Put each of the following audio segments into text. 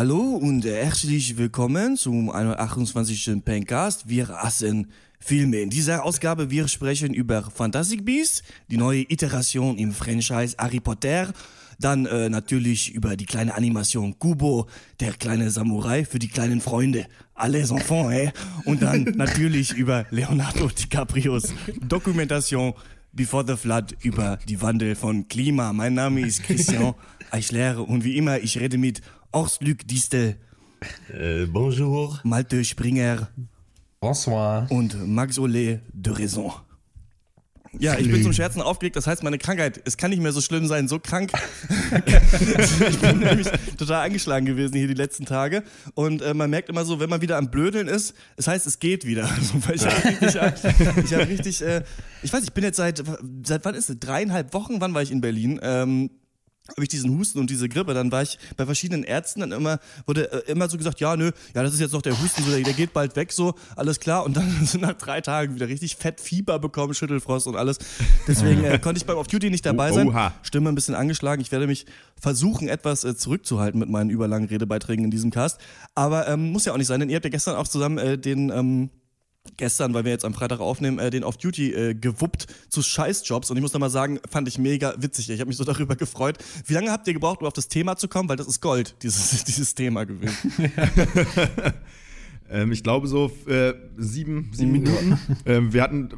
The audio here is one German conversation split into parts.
Hallo und herzlich willkommen zum 128. Pencast. Wir hassen Filme. In dieser Ausgabe wir sprechen über Fantastic Beasts, die neue Iteration im Franchise Harry Potter, dann äh, natürlich über die kleine Animation Kubo, der kleine Samurai für die kleinen Freunde, alles enfants, eh? Und dann natürlich über Leonardo DiCaprios Dokumentation Before the Flood über die Wandel von Klima. Mein Name ist Christian Eichler und wie immer, ich rede mit Horst-Luc Distel, Äh, bonjour. Malte Springer Bonsoir. und Max Ole de Raison. Ja, ich bin zum Scherzen aufgelegt, das heißt, meine Krankheit, es kann nicht mehr so schlimm sein, so krank. ich bin nämlich total angeschlagen gewesen hier die letzten Tage. Und äh, man merkt immer so, wenn man wieder am Blödeln ist, das heißt, es geht wieder. Also, ich habe richtig, ich hab richtig äh, ich weiß, ich bin jetzt seit, seit wann ist es? Dreieinhalb Wochen, wann war ich in Berlin? Ähm, habe ich diesen Husten und diese Grippe, dann war ich bei verschiedenen Ärzten dann immer, wurde äh, immer so gesagt, ja, nö, ja, das ist jetzt noch der Husten, so, der, der geht bald weg, so, alles klar. Und dann sind nach drei Tagen wieder richtig fett Fieber bekommen, Schüttelfrost und alles. Deswegen äh, konnte ich beim Off-Duty nicht dabei sein. Oha. Stimme ein bisschen angeschlagen. Ich werde mich versuchen, etwas äh, zurückzuhalten mit meinen überlangen Redebeiträgen in diesem Cast. Aber ähm, muss ja auch nicht sein, denn ihr habt ja gestern auch zusammen äh, den, ähm, gestern, weil wir jetzt am Freitag aufnehmen, äh, den Off-Duty äh, gewuppt zu Scheißjobs. Und ich muss da mal sagen, fand ich mega witzig. Ich habe mich so darüber gefreut. Wie lange habt ihr gebraucht, um auf das Thema zu kommen? Weil das ist Gold, dieses, dieses Thema gewesen. Ähm, ich glaube so äh, sieben, sieben Minuten. ähm, wir hatten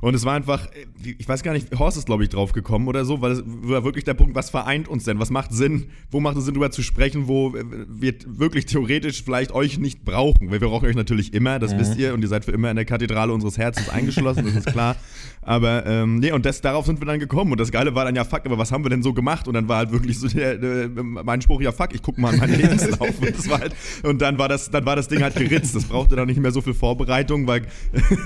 und es war einfach, äh, ich weiß gar nicht, Horst ist glaube ich drauf gekommen oder so, weil es war wirklich der Punkt, was vereint uns denn? Was macht Sinn? Wo macht es Sinn, darüber zu sprechen, wo äh, wir wirklich theoretisch vielleicht euch nicht brauchen? Weil wir brauchen euch natürlich immer, das wisst ihr, und ihr seid für immer in der Kathedrale unseres Herzens eingeschlossen, das ist klar. Aber ähm, nee, und das, darauf sind wir dann gekommen. Und das Geile war dann ja, fuck, aber was haben wir denn so gemacht? Und dann war halt wirklich so der, der, mein Spruch, ja fuck, ich guck mal an meinen Lebenslauf. Und, das war halt, und dann war das, dann war das Ding halt geritzt. Das brauchte dann nicht mehr so viel Vorbereitung, weil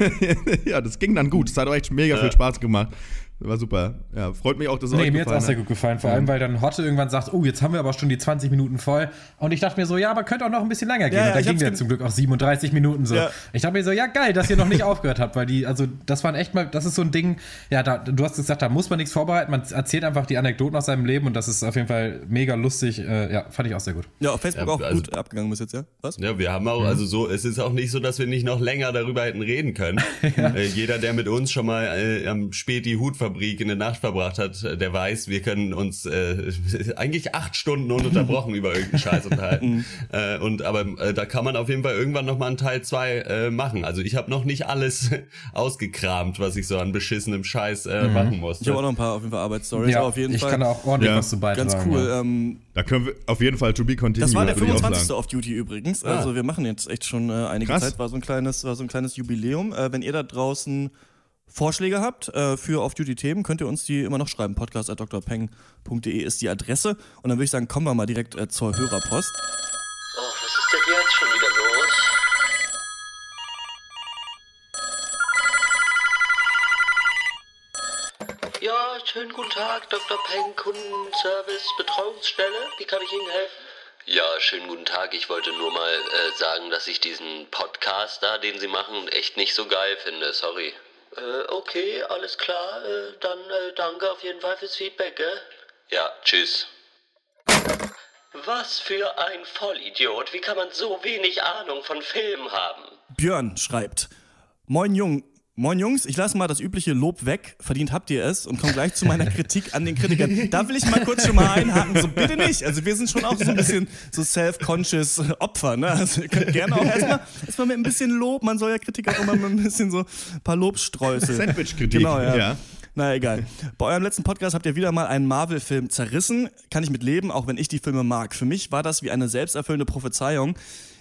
ja, das ging dann gut. Es hat auch echt mega viel Spaß gemacht. War super. Ja, freut mich auch, dass es Nee, euch mir hat gefallen auch sehr hat. gut gefallen. Vor allem, weil dann Hotte irgendwann sagt, oh, jetzt haben wir aber schon die 20 Minuten voll. Und ich dachte mir so, ja, aber könnte auch noch ein bisschen länger gehen. Ja, und da ging ja zum Glück auch 37 Minuten so. Ja. Ich dachte mir so, ja, geil, dass ihr noch nicht aufgehört habt, weil die, also das waren echt mal, das ist so ein Ding, ja, da, du hast gesagt, da muss man nichts vorbereiten, man erzählt einfach die Anekdoten aus seinem Leben und das ist auf jeden Fall mega lustig. Äh, ja, fand ich auch sehr gut. Ja, auf Facebook Ja, auch also- gut abgegangen bis jetzt, ja? Was? Ja, wir haben auch, also so, es ist auch nicht so, dass wir nicht noch länger darüber hätten reden können. äh, jeder, der mit uns schon mal äh, am Späti Hutfabrik in der Nacht verbracht hat, äh, der weiß, wir können uns äh, eigentlich acht Stunden ununterbrochen über irgendeinen Scheiß unterhalten. äh, und aber äh, da kann man auf jeden Fall irgendwann noch mal einen Teil zwei äh, machen. Also ich habe noch nicht alles ausgekramt, was ich so an beschissenem Scheiß äh, machen musste. Ich habe auch noch ein paar auf jeden Fall Arbeitsstories, ja, auf jeden ich Fall kann da auch ordentlich Ja, was zu beitragen. ganz cool. Ja. Ähm, Da können wir auf jeden Fall to be continued. Das war der würde ich auch 25. sagen. Off-Duty übrigens. Also wir machen jetzt echt schon äh, einige Krass. Zeit. War so ein kleines, war so ein kleines Jubiläum. Äh, wenn ihr da draußen Vorschläge habt äh, für Off-Duty-Themen, könnt ihr uns die immer noch schreiben. Podcast.drpeng.de ist die Adresse. Und dann würde ich sagen, kommen wir mal direkt äh, zur Hörerpost. Oh, was ist denn jetzt schon wieder los? Ja, schönen guten Tag, Dr. Peng, Kundenservice, Betreuungsstelle. Wie kann ich Ihnen helfen? Ja, schönen guten Tag. Ich wollte nur mal äh, sagen, dass ich diesen Podcast da, den Sie machen, echt nicht so geil finde. Sorry. Äh, okay, alles klar. Äh, dann äh, danke auf jeden Fall fürs Feedback, gell? Ja, tschüss. Was für ein Vollidiot. Wie kann man so wenig Ahnung von Filmen haben? Björn schreibt: Moin Jung. Moin Jungs, ich lasse mal das übliche Lob weg, verdient habt ihr es und komme gleich zu meiner Kritik an den Kritikern. Da will ich mal kurz schon mal einhaken, so bitte nicht. Also wir sind schon auch so ein bisschen so self-conscious Opfer, ne? Also ihr könnt gerne auch erstmal erstmal mit ein bisschen Lob, man soll ja Kritik auch immer mit ein bisschen so ein paar Lobstreusel. Sandwich-Kritik, Genau, ja. ja. Na egal. Bei eurem letzten Podcast habt ihr wieder mal einen Marvel-Film zerrissen. Kann ich mit leben, auch wenn ich die Filme mag. Für mich war das wie eine selbsterfüllende Prophezeiung.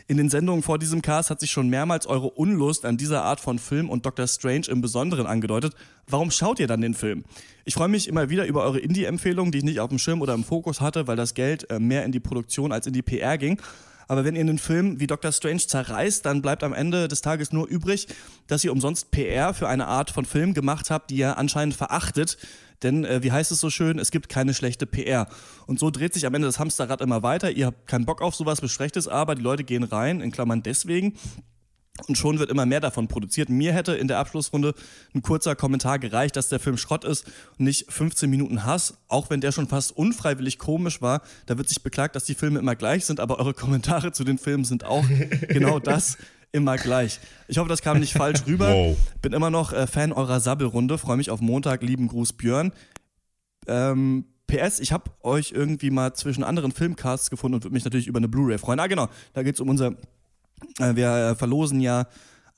In den Sendungen vor diesem Cast hat sich schon mehrmals eure Unlust an dieser Art von Film und Doctor Strange im Besonderen angedeutet. Warum schaut ihr dann den Film? Ich freue mich immer wieder über eure Indie-Empfehlungen, die ich nicht auf dem Schirm oder im Fokus hatte, weil das Geld äh, mehr in die Produktion als in die PR ging. Aber wenn ihr einen Film wie Doctor Strange zerreißt, dann bleibt am Ende des Tages nur übrig, dass ihr umsonst PR für eine Art von Film gemacht habt, die ihr anscheinend verachtet. Denn, äh, wie heißt es so schön, es gibt keine schlechte PR. Und so dreht sich am Ende das Hamsterrad immer weiter. Ihr habt keinen Bock auf sowas, besprecht es aber, die Leute gehen rein, in Klammern deswegen. Und schon wird immer mehr davon produziert. Mir hätte in der Abschlussrunde ein kurzer Kommentar gereicht, dass der Film Schrott ist und nicht 15 Minuten Hass, auch wenn der schon fast unfreiwillig komisch war. Da wird sich beklagt, dass die Filme immer gleich sind, aber eure Kommentare zu den Filmen sind auch genau das. Immer gleich. Ich hoffe, das kam nicht falsch rüber. Wow. Bin immer noch äh, Fan eurer Sabbelrunde. Freue mich auf Montag. Lieben Gruß, Björn. Ähm, PS, ich habe euch irgendwie mal zwischen anderen Filmcasts gefunden und würde mich natürlich über eine Blu-ray freuen. Ah, genau, da geht es um unser. Äh, wir äh, verlosen ja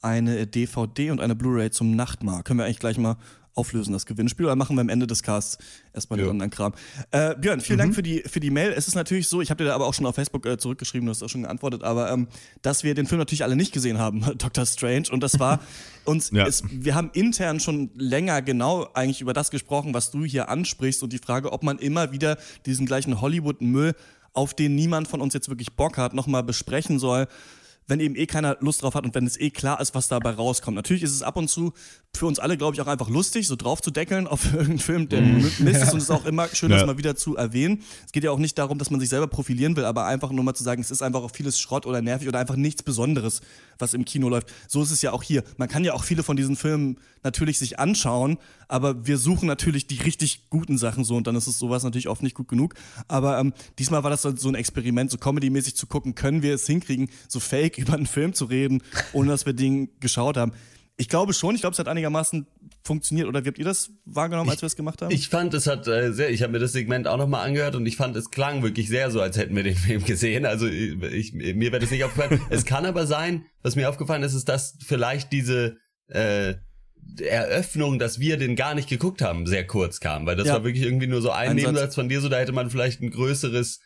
eine DVD und eine Blu-ray zum Nachtmahl. Können wir eigentlich gleich mal auflösen, das Gewinnspiel, oder machen wir am Ende des Casts erstmal den Ja. anderen Kram? Äh, Björn, vielen Dank für die, für die Mail. Es ist natürlich so, ich habe dir da aber auch schon auf Facebook äh, zurückgeschrieben, du hast auch schon geantwortet, aber ähm, dass wir den Film natürlich alle nicht gesehen haben, Dr. Strange. Und das war uns, Ja. es, wir haben intern schon länger genau eigentlich über das gesprochen, was du hier ansprichst und die Frage, ob man immer wieder diesen gleichen Hollywood-Müll, auf den niemand von uns jetzt wirklich Bock hat, nochmal besprechen soll wenn eben eh keiner Lust drauf hat und wenn es eh klar ist, was dabei rauskommt. Natürlich ist es ab und zu für uns alle, glaube ich, auch einfach lustig, so drauf zu deckeln auf irgendeinen Film, der Mist ist und es ist auch immer schön, das Ja. mal wieder zu erwähnen. Es geht ja auch nicht darum, dass man sich selber profilieren will, aber einfach nur mal zu sagen, es ist einfach auch vieles Schrott oder nervig oder einfach nichts Besonderes, was im Kino läuft. So ist es ja auch hier. Man kann ja auch viele von diesen Filmen natürlich sich anschauen, aber wir suchen natürlich die richtig guten Sachen so und dann ist es sowas natürlich oft nicht gut genug. Aber ähm, diesmal war das so ein Experiment, so comedy-mäßig zu gucken, können wir es hinkriegen, so fake über einen Film zu reden, ohne dass wir den geschaut haben. Ich glaube schon, ich glaube, es hat einigermaßen funktioniert. Oder wie habt ihr das wahrgenommen, als wir es gemacht haben? Ich fand, es hat äh, sehr, ich habe mir das Segment auch nochmal angehört und ich fand, es klang wirklich sehr so, als hätten wir den Film gesehen. Also ich, mir wäre das nicht aufgefallen. es kann aber sein, was mir aufgefallen ist, ist, dass vielleicht diese äh, Eröffnung, dass wir den gar nicht geguckt haben, sehr kurz kam, weil das Ja. war wirklich irgendwie nur so ein Ein Satz. Nebensatz von dir, so da hätte man vielleicht ein größeres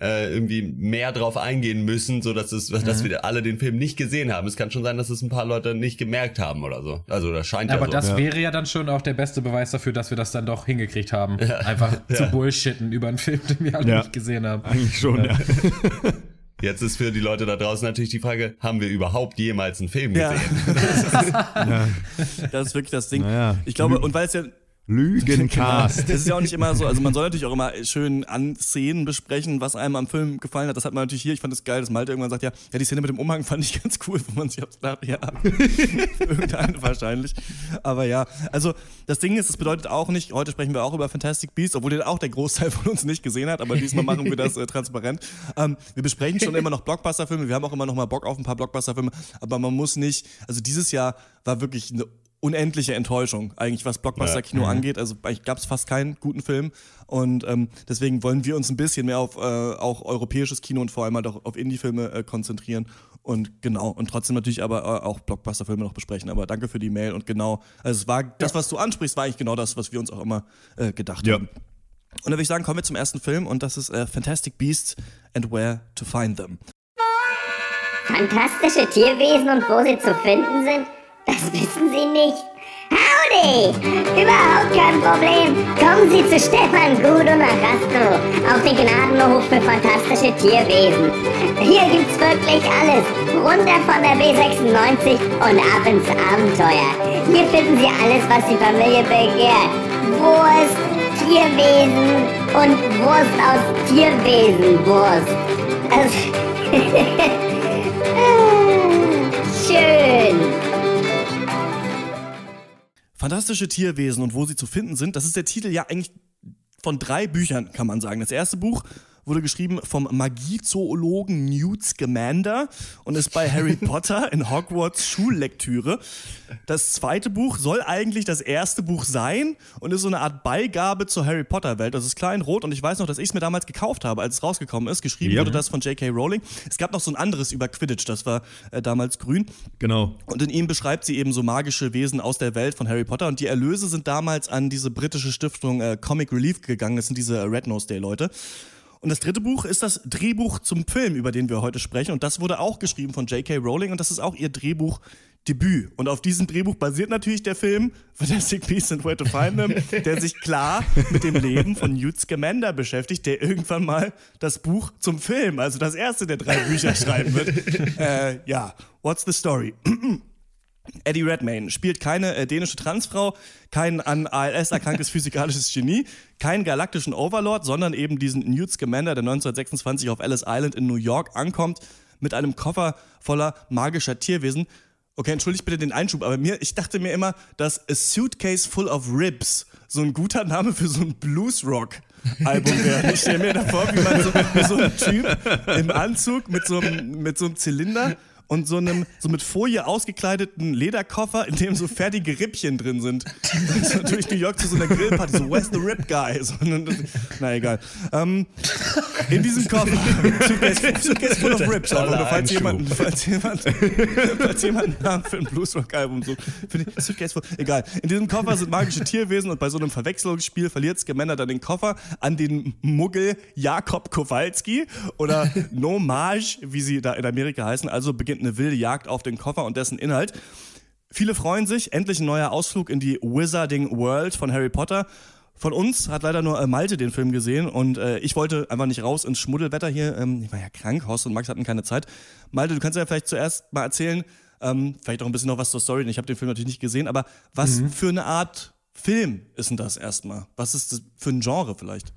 äh, irgendwie mehr drauf eingehen müssen, so dass es, Mhm. dass wir alle den Film nicht gesehen haben. Es kann schon sein, dass es ein paar Leute nicht gemerkt haben oder so. Also das scheint ja, Aber so. das wäre ja dann schon auch der beste Beweis dafür, dass wir das dann doch hingekriegt haben. Einfach zu bullshitten über einen Film, den wir alle Ja. nicht gesehen haben. Eigentlich schon, ja. Jetzt ist für die Leute da draußen natürlich die Frage, haben wir überhaupt jemals einen Film Ja. gesehen? das ist wirklich das Ding. Naja. Ich glaube, und weil es ja Lügencast. Es ist ja auch nicht immer so, also man soll natürlich auch immer schön an Szenen besprechen, was einem am Film gefallen hat. Das hat man natürlich hier. Ich fand es geil, dass Malte irgendwann sagt, ja, ja, die Szene mit dem Umhang fand ich ganz cool, wo man sich aufs gedacht, ja, irgendeine wahrscheinlich. Aber ja, also das Ding ist, es bedeutet auch nicht, heute sprechen wir auch über Fantastic Beasts, obwohl den auch der Großteil von uns nicht gesehen hat, aber diesmal machen wir das äh, transparent. Ähm, wir besprechen schon immer noch Blockbuster-Filme, wir haben auch immer noch mal Bock auf ein paar Blockbuster-Filme, aber man muss nicht, also dieses Jahr war wirklich eine unendliche Enttäuschung, eigentlich was Blockbuster-Kino angeht. Also eigentlich gab es fast keinen guten Film. Und ähm, deswegen wollen wir uns ein bisschen mehr auf äh, auch europäisches Kino und vor allem halt auch auf Indie-Filme äh, konzentrieren. Und genau, und trotzdem natürlich aber äh, auch Blockbuster-Filme noch besprechen. Aber danke für die Mail und genau, also es war das, was du ansprichst, war eigentlich genau das, was wir uns auch immer äh, gedacht Ja. haben. Und dann würde ich sagen, kommen wir zum ersten Film und das ist äh, Fantastic Beasts and Where to Find Them. Fantastische Tierwesen und wo sie zu finden sind? Das wissen Sie nicht. Howdy! Überhaupt kein Problem. Kommen Sie zu Stefan Gudo nach Rasto auf den Gnadenhof für fantastische Tierwesen. Hier gibt's wirklich alles. Runter von der B96 und ab ins Abenteuer. Hier finden Sie alles, was die Familie begehrt. Wurst, Tierwesen und Wurst aus Tierwesenwurst. Also, Schön. Fantastische Tierwesen und wo sie zu finden sind, das ist der Titel ja eigentlich von drei Büchern, kann man sagen. Das erste Buch wurde geschrieben vom Magiezoologen Newt Scamander und ist bei Harry Potter in Hogwarts Schullektüre. Das zweite Buch soll eigentlich das erste Buch sein und ist so eine Art Beigabe zur Harry Potter Welt. Das ist klein rot und ich weiß noch, dass ich es mir damals gekauft habe, als es rausgekommen ist. Geschrieben Ja. wurde das von J.K. Rowling. Es gab noch so ein anderes über Quidditch, das war äh, damals grün. Genau. Und in ihm beschreibt sie eben so magische Wesen aus der Welt von Harry Potter. Und die Erlöse sind damals an diese britische Stiftung äh, Comic Relief gegangen. Das sind diese Red Nose Day Leute. Und das dritte Buch ist das Drehbuch zum Film, über den wir heute sprechen. Und das wurde auch geschrieben von J.K. Rowling. Und das ist auch ihr Drehbuchdebüt. Und auf diesem Drehbuch basiert natürlich der Film Fantastic Beasts and Where to Find Them, der sich klar mit dem Leben von Newt Scamander beschäftigt, der irgendwann mal das Buch zum Film, also das erste der drei Bücher schreiben wird. äh, ja, what's the story? Eddie Redmayne spielt keine äh, dänische Transfrau, kein an ALS erkranktes physikalisches Genie, keinen galaktischen Overlord, sondern eben diesen Newt Scamander, der 1926 auf Ellis Island in New York ankommt, mit einem Koffer voller magischer Tierwesen. Okay, entschuldigt bitte den Einschub, aber mir, ich dachte mir immer, dass A Suitcase Full of Ribs so ein guter Name für so ein Blues-Rock-Album wäre. Ich stelle mir da vor, wie man so, so ein Typ im Anzug mit so einem, mit so einem Zylinder und so einem so mit Folie ausgekleideten Lederkoffer, in dem so fertige Rippchen drin sind. so durch New York zu so einer Grillparty, so Where's the Rip Guy? So, na egal. Ähm, in diesem Koffer, Suitcase, Suitcase full of Rips, aber falls jemand, falls jemand, falls jemand einen Namen für ein Bluesrock-Album sucht, ich, Suitcase full, egal. In diesem Koffer sind magische Tierwesen und bei so einem Verwechslungsspiel verliert Scamanda dann den Koffer an den Muggel Jakob Kowalski oder Nomage, wie sie da in Amerika heißen. Also beginnt eine wilde Jagd auf den Koffer und dessen Inhalt. Viele freuen sich, endlich ein neuer Ausflug in die Wizarding World von Harry Potter. Von uns hat leider nur äh, Malte den Film gesehen und äh, ich wollte einfach nicht raus ins Schmuddelwetter hier. Ähm, ich war ja krank, Horst und Max hatten keine Zeit. Malte, du kannst ja vielleicht zuerst mal erzählen, ähm, vielleicht auch ein bisschen noch was zur Story. Ich habe den Film natürlich nicht gesehen, aber was für eine Art Film ist denn das erstmal? Was ist das für ein Genre vielleicht?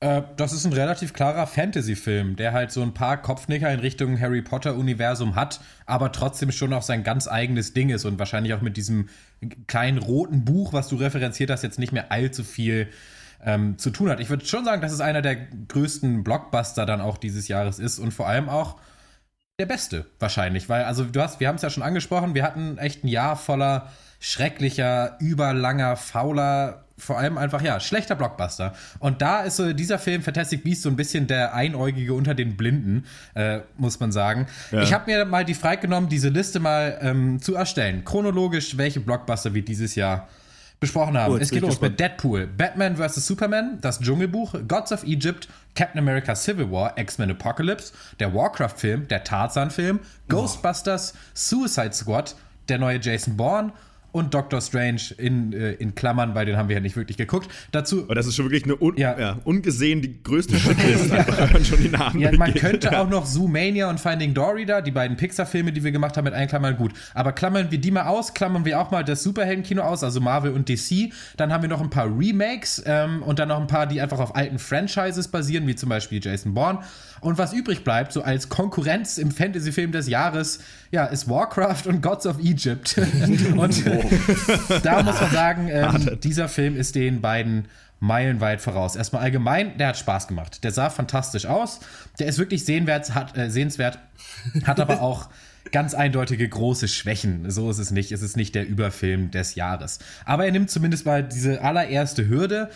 Äh, das ist ein relativ klarer Fantasy-Film, der halt so ein paar Kopfnicker in Richtung Harry Potter-Universum hat, aber trotzdem schon auch sein ganz eigenes Ding ist und wahrscheinlich auch mit diesem kleinen roten Buch, was du referenziert hast, jetzt nicht mehr allzu viel ähm, zu tun hat. Ich würde schon sagen, dass es einer der größten Blockbuster dann auch dieses Jahres ist und vor allem auch der beste wahrscheinlich, weil also du hast, wir haben es ja schon angesprochen, wir hatten echt ein Jahr voller schrecklicher, überlanger, fauler, vor allem einfach ja schlechter Blockbuster. Und da ist so dieser Film Fantastic Beasts so ein bisschen der Einäugige unter den Blinden, äh, muss man sagen. Ich habe mir mal die Freiheit genommen, diese Liste mal ähm, zu erstellen, chronologisch, welche Blockbuster wir dieses Jahr besprochen haben. Gut, es geht los mit Deadpool, Batman vs. Superman, das Dschungelbuch, Gods of Egypt, Captain America Civil War, X-Men Apocalypse, der Warcraft-Film, der Tarzan-Film, Ghostbusters, Suicide Squad, der neue Jason Bourne und Doctor Strange in, äh, in Klammern, weil den haben wir ja nicht wirklich geguckt. Dazu Aber das ist schon wirklich eine un Ja. ja. ungesehen die größte Shitlist, einfach, wenn man schon die Namen Ja, man durchgeht. könnte auch noch Zoomania und Finding Dory da, die beiden Pixar-Filme, die wir gemacht haben, mit einklammern, gut. Aber klammern wir die mal aus, klammern wir auch mal das Superheldenkino aus, also Marvel und DC. Dann haben wir noch ein paar Remakes ähm, und dann noch ein paar, die einfach auf alten Franchises basieren, wie zum Beispiel Jason Bourne. Und was übrig bleibt, so als Konkurrenz im Fantasy-Film des Jahres, ja, ist Warcraft und Gods of Egypt. und da muss man sagen, ähm, dieser Film ist den beiden meilenweit voraus. Erstmal allgemein, der hat Spaß gemacht. Der sah fantastisch aus. Der ist wirklich sehenswert, hat, äh, sehenswert, hat aber auch ganz eindeutige große Schwächen. So ist es nicht. Es ist nicht der Überfilm des Jahres. Aber er nimmt zumindest mal diese allererste Hürde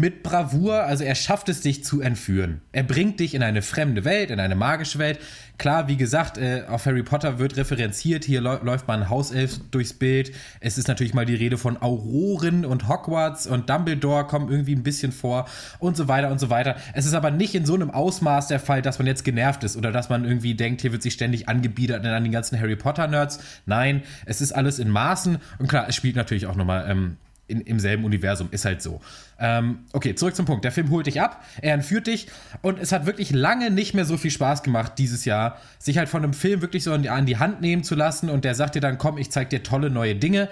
mit Bravour, also er schafft es, dich zu entführen. Er bringt dich in eine fremde Welt, in eine magische Welt. Klar, wie gesagt, äh, auf Harry Potter wird referenziert, hier läu- läuft mal ein Hauself durchs Bild. Es ist natürlich mal die Rede von Auroren und Hogwarts und Dumbledore kommen irgendwie ein bisschen vor und so weiter und so weiter. Es ist aber nicht in so einem Ausmaß der Fall, dass man jetzt genervt ist oder dass man irgendwie denkt, hier wird sich ständig angebiedert an die ganzen Harry Potter-Nerds. Nein, es ist alles in Maßen und klar, es spielt natürlich auch nochmal ähm, in, im selben Universum, ist halt so. Ähm, okay, zurück zum Punkt. Der Film holt dich ab, er entführt dich und es hat wirklich lange nicht mehr so viel Spaß gemacht dieses Jahr, sich halt von einem Film wirklich so an die, an die Hand nehmen zu lassen und der sagt dir dann, komm, ich zeig dir tolle neue Dinge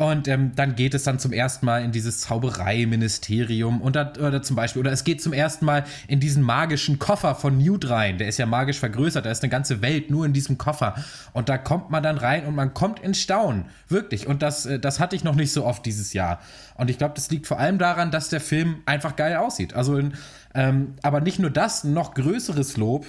und ähm, dann geht es dann zum ersten Mal in dieses Zauberei-Ministerium. Und da, oder zum Beispiel, oder es geht zum ersten Mal in diesen magischen Koffer von Newt rein, der ist ja magisch vergrößert, da ist eine ganze Welt nur in diesem Koffer. Und da kommt man dann rein und man kommt in Staunen, wirklich. Und das, äh, das hatte ich noch nicht so oft dieses Jahr. Und ich glaube, das liegt vor allem daran, dass der Film einfach geil aussieht, also in, ähm, aber nicht nur das, noch größeres Lob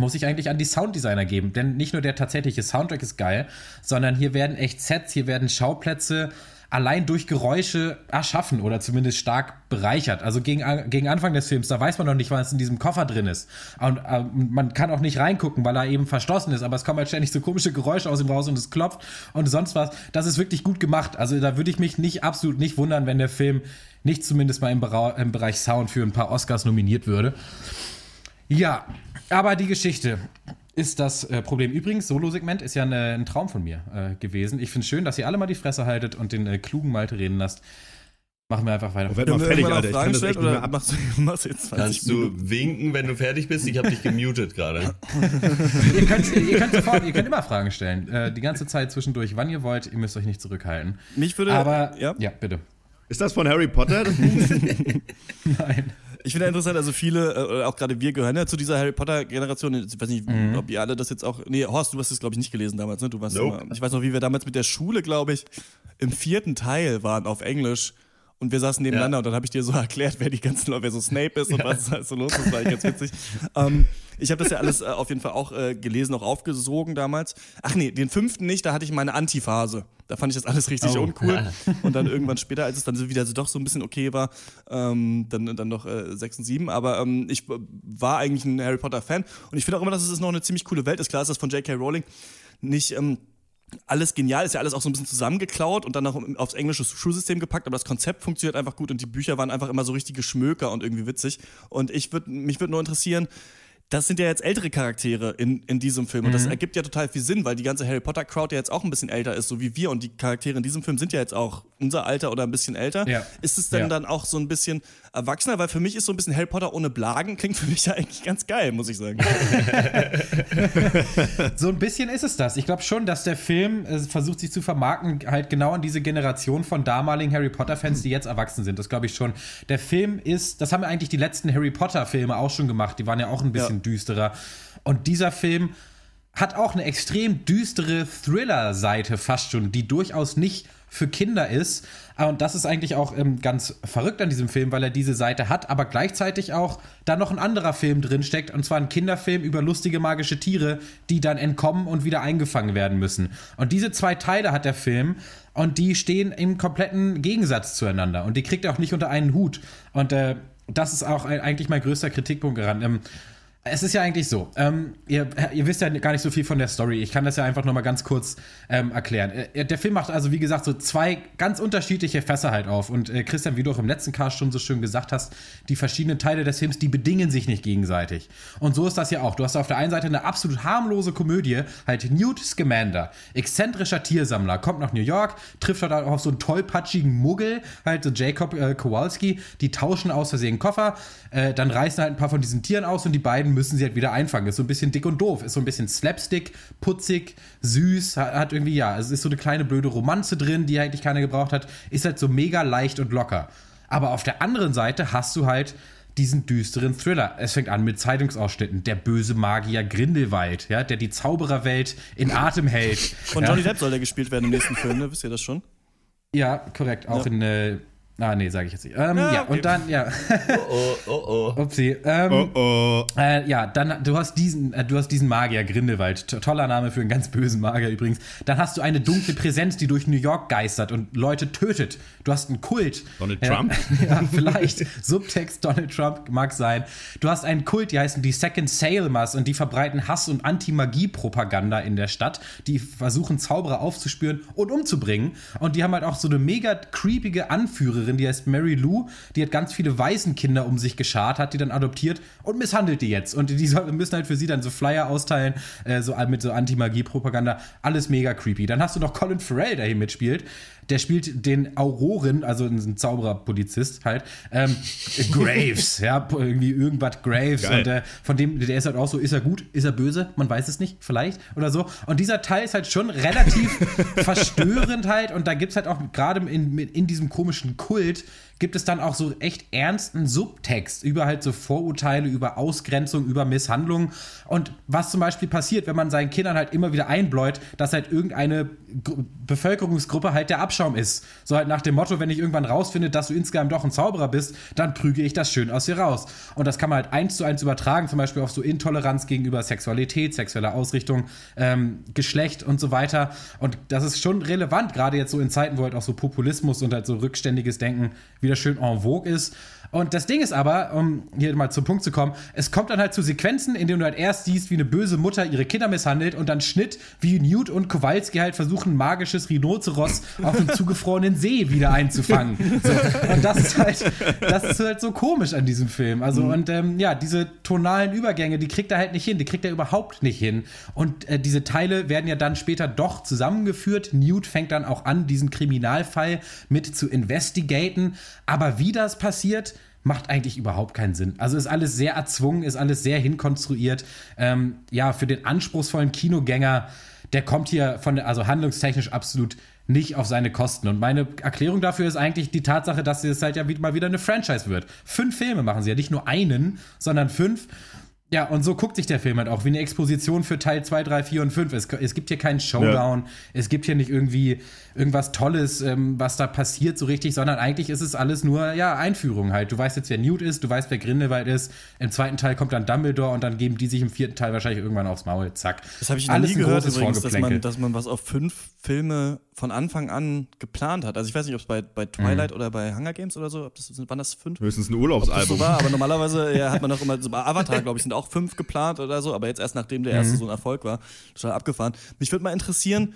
muss ich eigentlich an die Sounddesigner geben. Denn nicht nur der tatsächliche Soundtrack ist geil, sondern hier werden echt Sets, hier werden Schauplätze allein durch Geräusche erschaffen oder zumindest stark bereichert. Also gegen, gegen Anfang des Films, da weiß man noch nicht, was in diesem Koffer drin ist. Und äh, man kann auch nicht reingucken, weil er eben verschlossen ist, aber es kommen halt ständig so komische Geräusche aus ihm raus und es klopft und sonst was. Das ist wirklich gut gemacht. Also da würde ich mich nicht absolut nicht wundern, wenn der Film nicht zumindest mal im, Bera im Bereich Sound für ein paar Oscars nominiert würde. Ja, aber die Geschichte ist das äh, Problem. Übrigens, Solo-Segment ist ja eine, ein Traum von mir äh, gewesen. Ich finde es schön, dass ihr alle mal die Fresse haltet und den äh, klugen Malte reden lasst. Machen wir einfach weiter. Werd mal fertig, irgendwann Alter. Ich kann Fragen das stellen echt nicht mehr oder machst du machst du jetzt 20 Kannst du winken, wenn du fertig bist? Ich habe dich gemutet gerade. ihr, könnt, ihr, könnt sofort, ihr könnt immer Fragen stellen. Äh, die ganze Zeit zwischendurch, wann ihr wollt. Ihr müsst euch nicht zurückhalten. Mich würde, Aber, ja, ja bitte. Ist das von Harry Potter? Nein. Ich finde interessant, also viele, äh, auch gerade wir gehören ja zu dieser Harry Potter-Generation. Ich weiß nicht, mhm. ob ihr alle das jetzt auch. Nee, Horst, du hast es, glaube ich, nicht gelesen damals, ne? Du warst nope. immer, ich weiß noch, wie wir damals mit der Schule, glaube ich, im vierten Teil waren auf Englisch und wir saßen nebeneinander ja. und dann habe ich dir so erklärt, wer die ganzen Leute, wer so Snape ist und ja. was halt so los ist. Das war ganz witzig. ähm, ich habe das ja alles äh, auf jeden Fall auch äh, gelesen, auch aufgesogen damals. Ach nee, den fünften nicht, da hatte ich meine Antiphase. Da fand ich das alles richtig oh. uncool. Und dann irgendwann später, als es dann so wieder so doch so ein bisschen okay war, ähm, dann, dann noch äh, 6 und 7. Aber ähm, ich war eigentlich ein Harry Potter-Fan. Und ich finde auch immer, dass es noch eine ziemlich coole Welt ist. Klar ist das von J.K. Rowling nicht. Ähm, alles genial, ist ja alles auch so ein bisschen zusammengeklaut und dann noch aufs englische Schulsystem gepackt, aber das Konzept funktioniert einfach gut und die Bücher waren einfach immer so richtige Schmöker und irgendwie witzig. Und ich würde, mich würde nur interessieren, das sind ja jetzt ältere Charaktere in, in diesem Film. Und das mhm. ergibt ja total viel Sinn, weil die ganze Harry Potter-Crowd ja jetzt auch ein bisschen älter ist, so wie wir. Und die Charaktere in diesem Film sind ja jetzt auch unser Alter oder ein bisschen älter. Ja. Ist es denn ja. dann auch so ein bisschen erwachsener? Weil für mich ist so ein bisschen Harry Potter ohne Blagen, klingt für mich ja eigentlich ganz geil, muss ich sagen. so ein bisschen ist es das. Ich glaube schon, dass der Film äh, versucht, sich zu vermarkten, halt genau an diese Generation von damaligen Harry Potter-Fans, die jetzt erwachsen sind. Das glaube ich schon. Der Film ist, das haben ja eigentlich die letzten Harry Potter-Filme auch schon gemacht. Die waren ja auch ein bisschen ja düsterer. Und dieser Film hat auch eine extrem düstere Thriller-Seite fast schon, die durchaus nicht für Kinder ist. Und das ist eigentlich auch ähm, ganz verrückt an diesem Film, weil er diese Seite hat, aber gleichzeitig auch da noch ein anderer Film drin steckt, und zwar ein Kinderfilm über lustige magische Tiere, die dann entkommen und wieder eingefangen werden müssen. Und diese zwei Teile hat der Film und die stehen im kompletten Gegensatz zueinander und die kriegt er auch nicht unter einen Hut. Und äh, das ist auch eigentlich mein größter Kritikpunkt daran. Ähm, es ist ja eigentlich so, ähm, ihr, ihr, wisst ja gar nicht so viel von der Story. Ich kann das ja einfach nur mal ganz kurz ähm, erklären. Äh, der Film macht also, wie gesagt, so zwei ganz unterschiedliche Fässer halt auf. Und äh, Christian, wie du auch im letzten Cast schon so schön gesagt hast, die verschiedenen Teile des Films, die bedingen sich nicht gegenseitig. Und so ist das ja auch. Du hast auf der einen Seite eine absolut harmlose Komödie, halt Newt Scamander, exzentrischer Tiersammler, kommt nach New York, trifft dort auf so einen tollpatschigen Muggel, halt so Jacob äh, Kowalski, die tauschen aus Versehen Koffer, äh, dann reißen halt ein paar von diesen Tieren aus und die beiden beiden müssen sie halt wieder einfangen. Ist so ein bisschen dick und doof. Ist so ein bisschen Slapstick, putzig, süß. Hat, irgendwie, ja, es ist so eine kleine blöde Romanze drin, die eigentlich keiner gebraucht hat. Ist halt so mega leicht und locker. Aber auf der anderen Seite hast du halt diesen düsteren Thriller. Es fängt an mit Zeitungsausschnitten. Der böse Magier Grindelwald, ja, der die Zaubererwelt in Atem hält. Von Johnny Depp soll der gespielt werden im nächsten Film, ne? Wisst ihr das schon? Ja, korrekt. Auch ja. in äh, Ah, nee, sage ich jetzt nicht. Ähm, ja, ja okay. und dann, ja. Oh, oh, oh, oh. Upsi. Ähm, oh, oh. Äh, ja, dann, du hast diesen, äh, du hast diesen Magier, Grindelwald. Toller Name für einen ganz bösen Magier übrigens. Dann hast du eine dunkle Präsenz, die durch New York geistert und Leute tötet. Du hast einen Kult. Donald Trump? ja, vielleicht. Subtext Donald Trump mag sein. Du hast einen Kult, die heißen die Second Sailmas und die verbreiten Hass- und Anti-Magie-Propaganda in der Stadt. Die versuchen Zauberer aufzuspüren und umzubringen. Und die haben halt auch so eine mega creepige Anführerin Schauspielerin, die heißt Mary Lou, die hat ganz viele Waisenkinder um sich geschart, hat die dann adoptiert und misshandelt die jetzt. Und die müssen halt für sie dann so Flyer austeilen, äh, so mit so Anti-Magie-Propaganda. Alles mega creepy. Dann hast du noch Colin Farrell, der hier mitspielt der spielt den Auroren, also ein Zaubererpolizist halt, ähm, Graves, ja, irgendwie irgendwas Graves. Geil. Und äh, von dem, der ist halt auch so, ist er gut, ist er böse, man weiß es nicht, vielleicht oder so. Und dieser Teil ist halt schon relativ verstörend halt und da gibt es halt auch gerade in, in diesem komischen Kult Schuld gibt es dann auch so echt ernsten Subtext über halt so Vorurteile, über Ausgrenzung, über Misshandlung. Und was zum Beispiel passiert, wenn man seinen Kindern halt immer wieder einbläut, dass halt irgendeine Bevölkerungsgruppe halt der Abschaum ist. So halt nach dem Motto, wenn ich irgendwann rausfinde, dass du insgesamt doch ein Zauberer bist, dann prüge ich das schön aus dir raus. Und das kann man halt eins zu eins übertragen, zum Beispiel auf so Intoleranz gegenüber Sexualität, sexueller Ausrichtung, ähm, Geschlecht und so weiter. Und das ist schon relevant, gerade jetzt so in Zeiten, wo halt auch so Populismus und halt so rückständiges Denken wieder wieder schön en vogue ist. Und das Ding ist aber, um hier mal zum Punkt zu kommen, es kommt dann halt zu Sequenzen, in denen du halt erst siehst, wie eine böse Mutter ihre Kinder misshandelt und dann Schnitt, wie Newt und Kowalski halt versuchen, magisches Rhinoceros auf dem zugefrorenen See wieder einzufangen. So. Und das ist halt, das ist halt so komisch an diesem Film. Also, mhm. und ähm, ja, diese tonalen Übergänge, die kriegt er halt nicht hin, die kriegt er überhaupt nicht hin. Und äh, diese Teile werden ja dann später doch zusammengeführt. Newt fängt dann auch an, diesen Kriminalfall mit zu investigaten. Aber wie das passiert, macht eigentlich überhaupt keinen Sinn. Also ist alles sehr erzwungen, ist alles sehr hinkonstruiert. Ähm, ja, für den anspruchsvollen Kinogänger, der kommt hier von also handlungstechnisch absolut nicht auf seine Kosten. Und meine Erklärung dafür ist eigentlich die Tatsache, dass es halt ja mal wieder eine Franchise wird. Fünf Filme machen sie ja, nicht nur einen, sondern fünf. Ja, und so guckt sich der Film halt auch, wie eine Exposition für Teil 2, 3, 4 und 5. Es, es gibt hier keinen Showdown, ja. es gibt hier nicht irgendwie irgendwas Tolles, ähm, was da passiert so richtig, sondern eigentlich ist es alles nur, ja, Einführung halt. Du weißt jetzt, wer Newt ist, du weißt, wer Grindelwald ist. Im zweiten Teil kommt dann Dumbledore und dann geben die sich im vierten Teil wahrscheinlich irgendwann aufs Maul. Zack. Das habe ich noch alles nie gehört übrigens, dass man, dass man was auf fünf Filme von Anfang an geplant hat. Also ich weiß nicht, ob es bei, bei Twilight mhm. oder bei Hunger Games oder so, ob das, waren das fünf? Höchstens ein Urlaubsalbum. So war, aber normalerweise ja, hat man auch immer, so bei Avatar, glaube ich, sind auch fünf geplant oder so, aber jetzt erst nachdem der erste mhm. so ein Erfolg war, total abgefahren. Mich würde mal interessieren,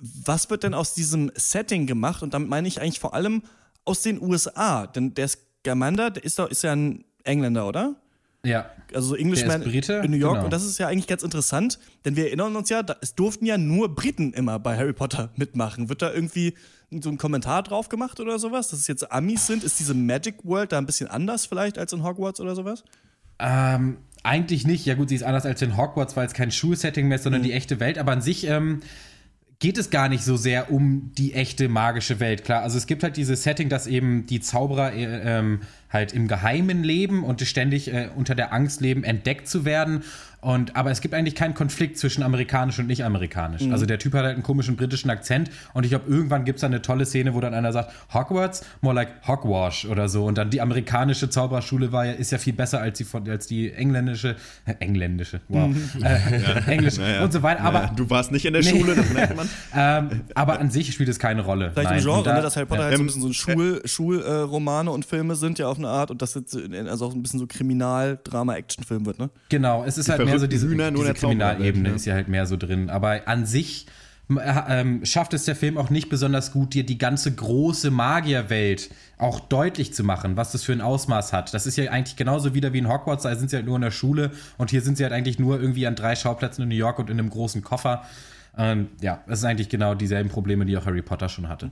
was wird denn aus diesem Setting gemacht? Und damit meine ich eigentlich vor allem aus den USA. Denn der Scamander, der ist, doch, ist ja ein Engländer, oder? Ja. Also Englishman in New York. Genau. Und das ist ja eigentlich ganz interessant, denn wir erinnern uns ja, da, es durften ja nur Briten immer bei Harry Potter mitmachen. Wird da irgendwie so ein Kommentar drauf gemacht oder sowas, dass es jetzt Amis sind? Ist diese Magic World da ein bisschen anders vielleicht als in Hogwarts oder sowas? Ähm, eigentlich nicht. Ja gut, sie ist anders als in Hogwarts, weil es kein Schulsetting mehr ist, sondern mhm. die echte Welt. Aber an sich ähm, geht es gar nicht so sehr um die echte magische Welt. Klar, also es gibt halt dieses Setting, dass eben die Zauberer äh, ähm, halt im Geheimen leben und ständig äh, unter der Angst leben, entdeckt zu werden. Und, aber es gibt eigentlich keinen Konflikt zwischen amerikanisch und nicht amerikanisch. Mhm. Also der Typ hat halt einen komischen britischen Akzent und ich glaube, irgendwann gibt es dann eine tolle Szene, wo dann einer sagt, Hogwarts, more like Hogwash oder so. Und dann die amerikanische Zauberschule war ja, ist ja viel besser als die, als die engländische, äh, engländische, wow, mhm. äh, ja. Englisch ja. und so weiter. Aber du warst nicht in der nee. Schule, das merkt man. ähm, aber an sich spielt es keine Rolle. Vielleicht Nein. im Genre, da, ne, dass Harry Potter halt so ein bisschen so Schul, Schulromane und Filme sind ja auf eine Art und das jetzt also auch ein bisschen so Kriminal, Drama, Actionfilm wird, ne? Genau, es ist die halt mehr so diese, Hühner, diese Kriminalebene ne? ist ja halt mehr so drin. Aber an sich ähm, schafft es der Film auch nicht besonders gut, dir die ganze große Magierwelt auch deutlich zu machen, was das für ein Ausmaß hat. Das ist ja eigentlich genauso wieder wie in Hogwarts, da sind sie halt nur in der Schule und hier sind sie halt eigentlich nur irgendwie an drei Schauplätzen in New York und in einem großen Koffer. Ähm, ja, das sind eigentlich genau dieselben Probleme, die auch Harry Potter schon hatte.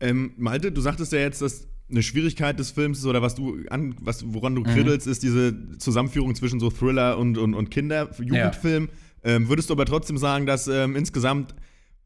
Ähm, Malte, du sagtest ja jetzt, dass eine Schwierigkeit des Films ist oder was du an, was, woran du mhm. kriddelst, ist diese Zusammenführung zwischen so Thriller und, und, und Kinder, Jugendfilm. Ja. Ähm, würdest du aber trotzdem sagen, dass ähm, insgesamt,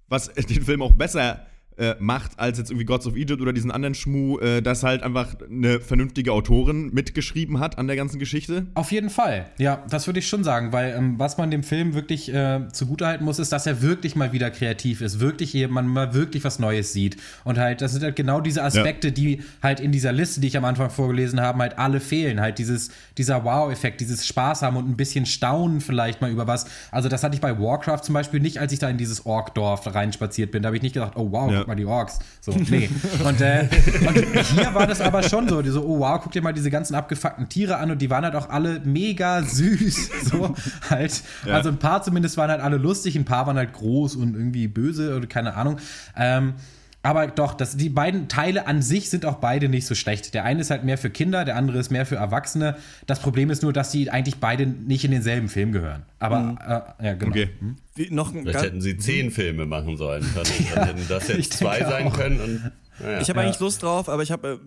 was den Film auch besser äh, macht als jetzt irgendwie Gods of Egypt oder diesen anderen Schmuh, äh, dass halt einfach eine vernünftige Autorin mitgeschrieben hat an der ganzen Geschichte? Auf jeden Fall, ja, das würde ich schon sagen, weil ähm, was man dem Film wirklich äh, zugutehalten muss, ist, dass er wirklich mal wieder kreativ ist, wirklich man mal wirklich was Neues sieht. Und halt, das sind halt genau diese Aspekte, ja. die halt in dieser Liste, die ich am Anfang vorgelesen habe, halt alle fehlen, halt dieses, dieser Wow-Effekt, dieses Spaß haben und ein bisschen staunen vielleicht mal über was, also das hatte ich bei Warcraft zum Beispiel nicht, als ich da in dieses Orkdorf reinspaziert bin, da habe ich nicht gedacht, oh wow, ja mal die Orks. So, nee. Und, äh, und hier war das aber schon so, die so, oh wow, guck dir mal diese ganzen abgefuckten Tiere an und die waren halt auch alle mega süß. So halt. Ja. Also ein paar zumindest waren halt alle lustig, ein paar waren halt groß und irgendwie böse oder keine Ahnung. Ähm, aber doch, das, die beiden Teile an sich sind auch beide nicht so schlecht. Der eine ist halt mehr für Kinder, der andere ist mehr für Erwachsene. Das Problem ist nur, dass die eigentlich beide nicht in denselben Film gehören. Aber, mhm. äh, ja, genau. Okay. Hm? Wie, noch ein Vielleicht hätten sie zehn Filme machen sollen. Dann, dann hätten das jetzt zwei sein auch. können. Und, ja. Ich habe ja. eigentlich Lust drauf, aber ich habe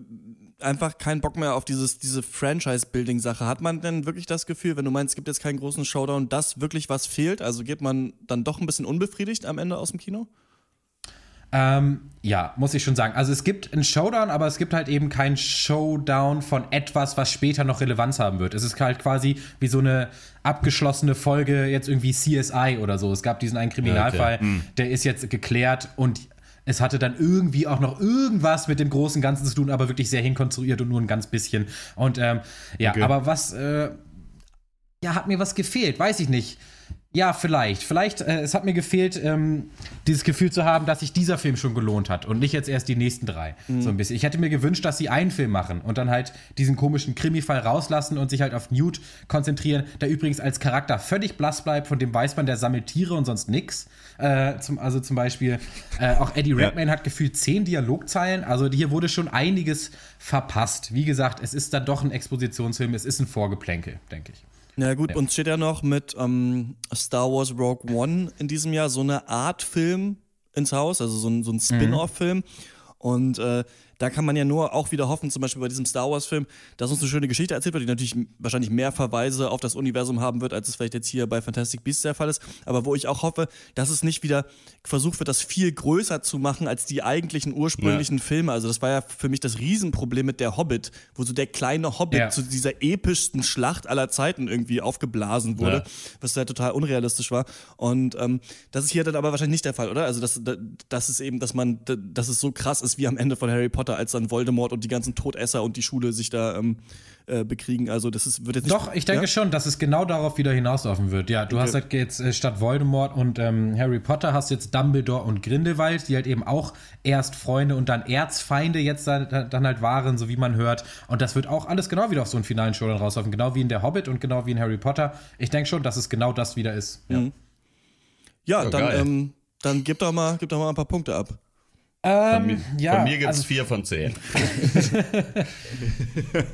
äh, einfach keinen Bock mehr auf dieses, diese Franchise-Building-Sache. Hat man denn wirklich das Gefühl, wenn du meinst, es gibt jetzt keinen großen Showdown, dass wirklich was fehlt? Also geht man dann doch ein bisschen unbefriedigt am Ende aus dem Kino? Ähm, ja, muss ich schon sagen. Also es gibt einen Showdown, aber es gibt halt eben keinen Showdown von etwas, was später noch Relevanz haben wird. Es ist halt quasi wie so eine abgeschlossene Folge jetzt irgendwie CSI oder so. Es gab diesen einen Kriminalfall, okay. mhm. der ist jetzt geklärt und es hatte dann irgendwie auch noch irgendwas mit dem großen Ganzen zu tun, aber wirklich sehr hinkonstruiert und nur ein ganz bisschen. Und ähm, ja, okay. aber was, äh, ja, hat mir was gefehlt, weiß ich nicht. Ja, vielleicht. Vielleicht, äh, es hat mir gefehlt, ähm, dieses Gefühl zu haben, dass sich dieser Film schon gelohnt hat und nicht jetzt erst die nächsten drei. Mhm. So ein bisschen. Ich hätte mir gewünscht, dass sie einen Film machen und dann halt diesen komischen Krimi-Fall rauslassen und sich halt auf Newt konzentrieren, der übrigens als Charakter völlig blass bleibt, von dem weiß man, der sammelt Tiere und sonst nix. Äh, zum, also zum Beispiel, äh, auch Eddie Redmayne ja. hat gefühlt zehn Dialogzeilen. Also hier wurde schon einiges verpasst. Wie gesagt, es ist dann doch ein Expositionsfilm, es ist ein Vorgeplänkel, denke ich. Ja gut, ja. uns steht ja noch mit ähm, Star Wars Rogue One in diesem Jahr so eine Art Film ins Haus, also so ein, so ein Spin-off-Film. Und äh, da kann man ja nur auch wieder hoffen, zum Beispiel bei diesem Star Wars-Film, dass uns eine schöne Geschichte erzählt wird, die natürlich wahrscheinlich mehr Verweise auf das Universum haben wird, als es vielleicht jetzt hier bei Fantastic Beasts der Fall ist, aber wo ich auch hoffe, dass es nicht wieder versucht wird, das viel größer zu machen als die eigentlichen ursprünglichen ja. Filme. Also das war ja für mich das Riesenproblem mit der Hobbit, wo so der kleine Hobbit ja. zu dieser epischsten Schlacht aller Zeiten irgendwie aufgeblasen wurde, ja. was ja total unrealistisch war. Und ähm, das ist hier dann aber wahrscheinlich nicht der Fall, oder? Also das, das ist eben, dass man, dass es so krass ist wie am Ende von Harry Potter, als dann Voldemort und die ganzen Todesser und die Schule sich da ähm, äh, bekriegen. Also das ist, wird jetzt nicht. Doch, ich denke ja? schon, dass es genau darauf wieder hinauslaufen wird. Ja, du okay. hast halt jetzt äh, statt Voldemort und ähm, Harry Potter hast jetzt Dumbledore und Grindelwald, die halt eben auch erst Freunde und dann Erzfeinde jetzt dann, dann halt waren, so wie man hört. Und das wird auch alles genau wieder auf so einen finalen Show dann rauslaufen. Genau wie in der Hobbit und genau wie in Harry Potter. Ich denke schon, dass es genau das wieder ist. Ja, mhm. ja, ja dann, ähm, dann gib doch, mal, gib doch mal ein paar Punkte ab. Ähm, von mir, ja, von mir gibt es also, vier von zehn.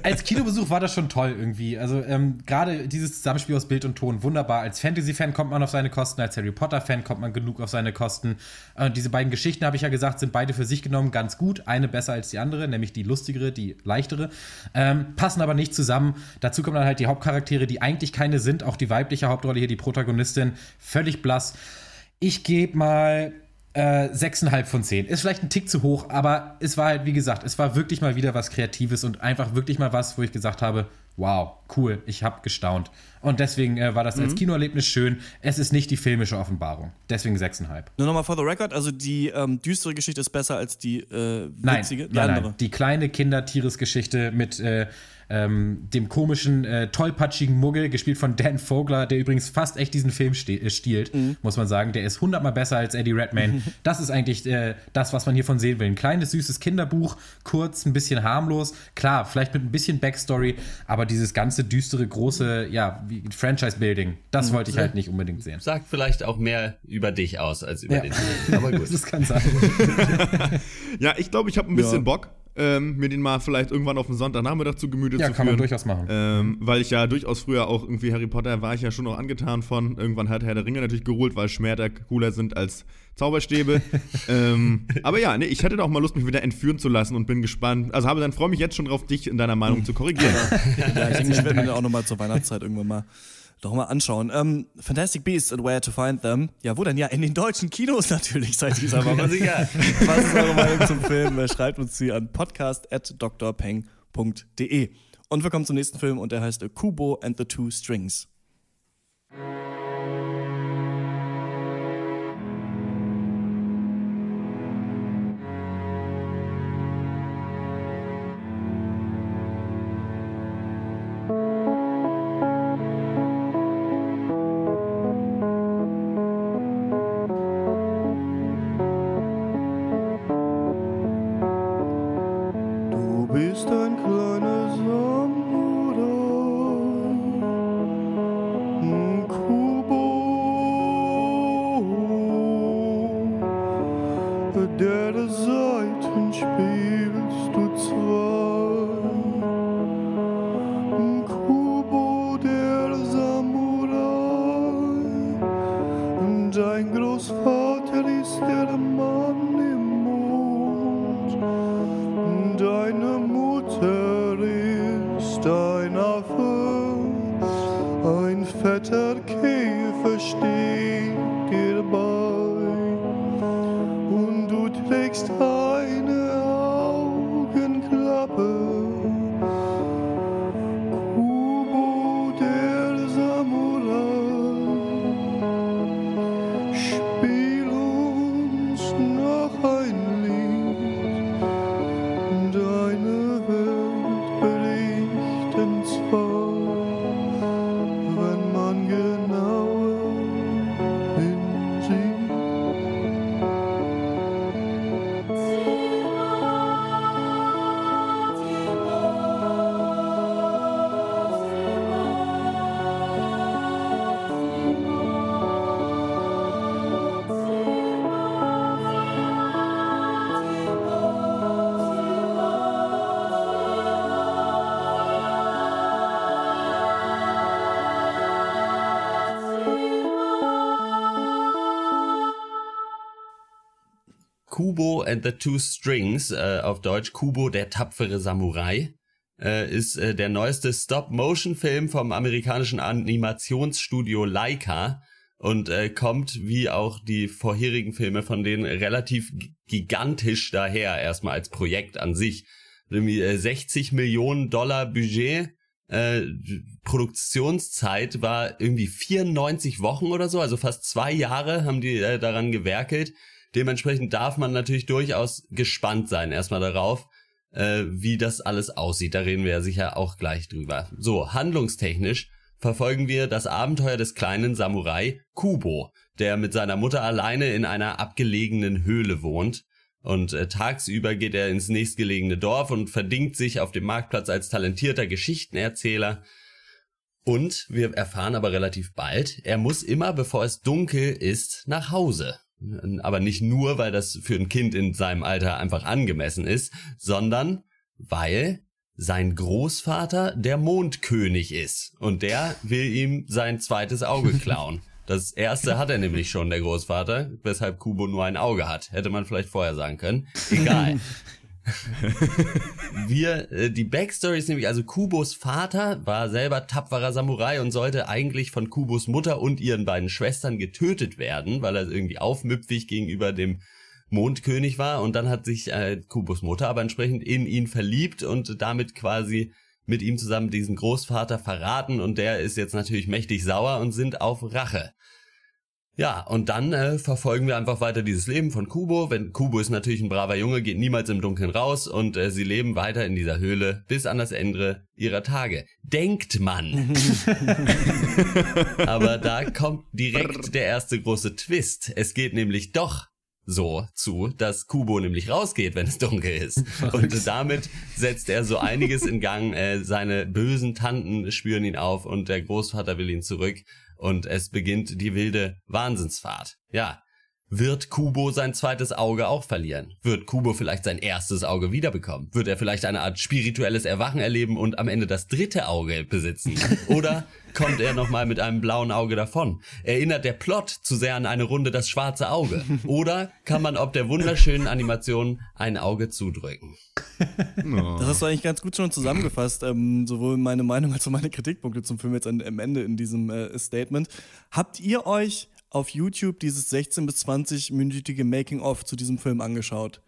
als Kinobesuch war das schon toll irgendwie. Also ähm, gerade dieses Zusammenspiel aus Bild und Ton, wunderbar. Als Fantasy-Fan kommt man auf seine Kosten, als Harry Potter-Fan kommt man genug auf seine Kosten. Äh, diese beiden Geschichten, habe ich ja gesagt, sind beide für sich genommen ganz gut. Eine besser als die andere, nämlich die lustigere, die leichtere. Ähm, passen aber nicht zusammen. Dazu kommen dann halt die Hauptcharaktere, die eigentlich keine sind. Auch die weibliche Hauptrolle hier, die Protagonistin, völlig blass. Ich gebe mal äh, 6,5 von 10. Ist vielleicht ein Tick zu hoch, aber es war halt, wie gesagt, es war wirklich mal wieder was Kreatives und einfach wirklich mal was, wo ich gesagt habe, wow, cool, ich habe gestaunt. Und deswegen äh, war das mhm. als Kinoerlebnis schön. Es ist nicht die filmische Offenbarung. Deswegen 6,5. Nur nochmal for the record, also die ähm, düstere Geschichte ist besser als die äh, witzige, nein, die nein, andere. Nein. Die kleine Kindertieresgeschichte mit äh, ähm, dem komischen, äh, tollpatschigen Muggel, gespielt von Dan Vogler, der übrigens fast echt diesen Film äh, stiehlt, mhm. muss man sagen. Der ist hundertmal besser als Eddie Redmayne. das ist eigentlich äh, das, was man hiervon sehen will. Ein kleines, süßes Kinderbuch, kurz, ein bisschen harmlos. Klar, vielleicht mit ein bisschen Backstory, aber dieses ganze düstere, große, ja, Franchise-Building, das mhm. wollte ich halt nicht unbedingt sehen. Sagt vielleicht auch mehr über dich aus als über ja. den Film. Aber gut. das kann sein. ja, ich glaube, ich habe ein bisschen ja. Bock ähm, mir den mal vielleicht irgendwann auf den Sonntagnachmittag zu Gemüte ja, zu führen. Ja, kann man durchaus machen. Ähm, weil ich ja durchaus früher auch irgendwie Harry Potter war ich ja schon noch angetan von. Irgendwann hat Herr der Ringe natürlich geholt, weil Schwerter cooler sind als Zauberstäbe. ähm, aber ja, nee, ich hätte auch mal Lust, mich wieder entführen zu lassen und bin gespannt. Also habe dann freue mich jetzt schon drauf, dich in deiner Meinung zu korrigieren. ja, ich denke, ich werde mir auch nochmal zur Weihnachtszeit irgendwann mal doch mal anschauen. Ähm, Fantastic Beasts and Where to Find Them. Ja, wo denn? Ja, in den deutschen Kinos natürlich seit dieser Woche. Sicher. Was ist eure Meinung zum Film? Schreibt uns sie an podcast.drpeng.de. Und wir kommen zum nächsten Film und der heißt Kubo and the Two Strings. Kubo and the Two Strings, äh, auf Deutsch Kubo, der tapfere Samurai, äh, ist äh, der neueste Stop-Motion-Film vom amerikanischen Animationsstudio Leica und äh, kommt, wie auch die vorherigen Filme von denen, relativ gigantisch daher, erstmal als Projekt an sich. 60 Millionen Dollar Budget, äh, Produktionszeit war irgendwie 94 Wochen oder so, also fast zwei Jahre haben die äh, daran gewerkelt. Dementsprechend darf man natürlich durchaus gespannt sein, erstmal darauf, äh, wie das alles aussieht. Da reden wir ja sicher auch gleich drüber. So, handlungstechnisch verfolgen wir das Abenteuer des kleinen Samurai Kubo, der mit seiner Mutter alleine in einer abgelegenen Höhle wohnt. Und äh, tagsüber geht er ins nächstgelegene Dorf und verdingt sich auf dem Marktplatz als talentierter Geschichtenerzähler. Und wir erfahren aber relativ bald, er muss immer, bevor es dunkel ist, nach Hause. Aber nicht nur, weil das für ein Kind in seinem Alter einfach angemessen ist, sondern weil sein Großvater der Mondkönig ist. Und der will ihm sein zweites Auge klauen. Das erste hat er nämlich schon, der Großvater, weshalb Kubo nur ein Auge hat. Hätte man vielleicht vorher sagen können. Egal. Wir, äh, die Backstory ist nämlich, also Kubos Vater war selber tapferer Samurai und sollte eigentlich von Kubos Mutter und ihren beiden Schwestern getötet werden, weil er irgendwie aufmüpfig gegenüber dem Mondkönig war und dann hat sich äh, Kubos Mutter aber entsprechend in ihn verliebt und damit quasi mit ihm zusammen diesen Großvater verraten und der ist jetzt natürlich mächtig sauer und sind auf Rache. Ja, und dann äh, verfolgen wir einfach weiter dieses Leben von Kubo. Wenn Kubo ist natürlich ein braver Junge, geht niemals im Dunkeln raus und äh, sie leben weiter in dieser Höhle bis an das Ende ihrer Tage. Denkt man. Aber da kommt direkt der erste große Twist. Es geht nämlich doch so zu, dass Kubo nämlich rausgeht, wenn es dunkel ist. Und damit setzt er so einiges in Gang. Äh, seine bösen Tanten spüren ihn auf und der Großvater will ihn zurück. Und es beginnt die wilde Wahnsinnsfahrt. Ja, wird Kubo sein zweites Auge auch verlieren? Wird Kubo vielleicht sein erstes Auge wiederbekommen? Wird er vielleicht eine Art spirituelles Erwachen erleben und am Ende das dritte Auge besitzen? Oder kommt er nochmal mit einem blauen Auge davon? Erinnert der Plot zu sehr an eine Runde das schwarze Auge? Oder kann man ob der wunderschönen Animation ein Auge zudrücken? Das hast du eigentlich ganz gut schon zusammengefasst, ähm, sowohl meine Meinung als auch meine Kritikpunkte zum Film jetzt am Ende in diesem äh, Statement. Habt ihr euch auf YouTube dieses 16 bis 20-minütige Making-of zu diesem Film angeschaut?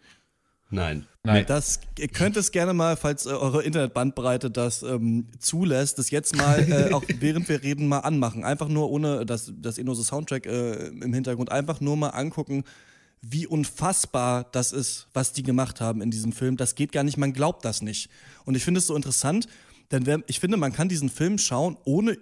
Nein. Nein. Das, ihr könnt es gerne mal, falls äh, eure Internetbandbreite das ähm, zulässt, das jetzt mal, äh, auch während wir reden, mal anmachen. Einfach nur ohne das, das eh nur so Soundtrack äh, im Hintergrund, einfach nur mal angucken, wie unfassbar das ist, was die gemacht haben in diesem Film. Das geht gar nicht, man glaubt das nicht. Und ich finde es so interessant, denn wer, ich finde, man kann diesen Film schauen, ohne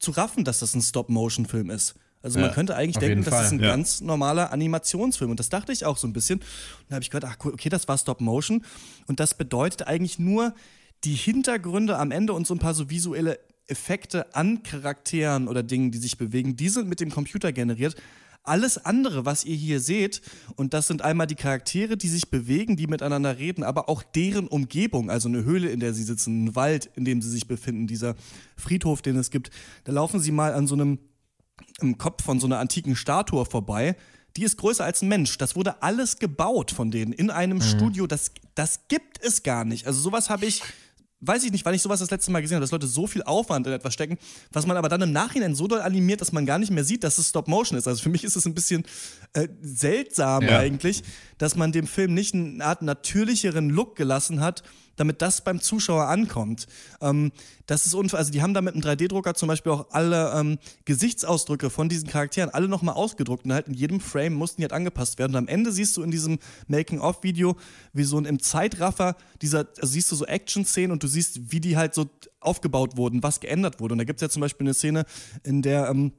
zu raffen, dass das ein Stop-Motion-Film ist. Also man Ja, könnte eigentlich denken, das ist Fall, ein ja. ganz normaler Animationsfilm. Und das dachte ich auch so ein bisschen. Und da habe ich gehört, ach cool, okay, das war Stop Motion. Und das bedeutet eigentlich nur die Hintergründe am Ende und so ein paar so visuelle Effekte an Charakteren oder Dingen, die sich bewegen, die sind mit dem Computer generiert. Alles andere, was ihr hier seht, und das sind einmal die Charaktere, die sich bewegen, die miteinander reden, aber auch deren Umgebung, also eine Höhle, in der sie sitzen, ein Wald, in dem sie sich befinden, dieser Friedhof, den es gibt. Da laufen sie mal an so einem im Kopf von so einer antiken Statue vorbei. Die ist größer als ein Mensch. Das wurde alles gebaut von denen in einem Studio. Das, das gibt es gar nicht. Also sowas habe ich, weiß ich nicht, wann ich sowas das letzte Mal gesehen habe, dass Leute so viel Aufwand in etwas stecken, was man aber dann im Nachhinein so doll animiert, dass man gar nicht mehr sieht, dass es Stop Motion ist. Also für mich ist es ein bisschen äh, seltsam Ja. eigentlich, dass man dem Film nicht eine Art natürlicheren Look gelassen hat, damit das beim Zuschauer ankommt. Ähm, das ist unfair. Also die haben da mit einem 3D-Drucker zum Beispiel auch alle ähm, Gesichtsausdrücke von diesen Charakteren alle nochmal ausgedruckt und halt in jedem Frame mussten die halt angepasst werden. Und am Ende siehst du in diesem Making-of-Video, wie so ein im Zeitraffer dieser, also siehst du so Action-Szenen und du siehst, wie die halt so aufgebaut wurden, was geändert wurde. Und da gibt es ja zum Beispiel eine Szene, in der ähm,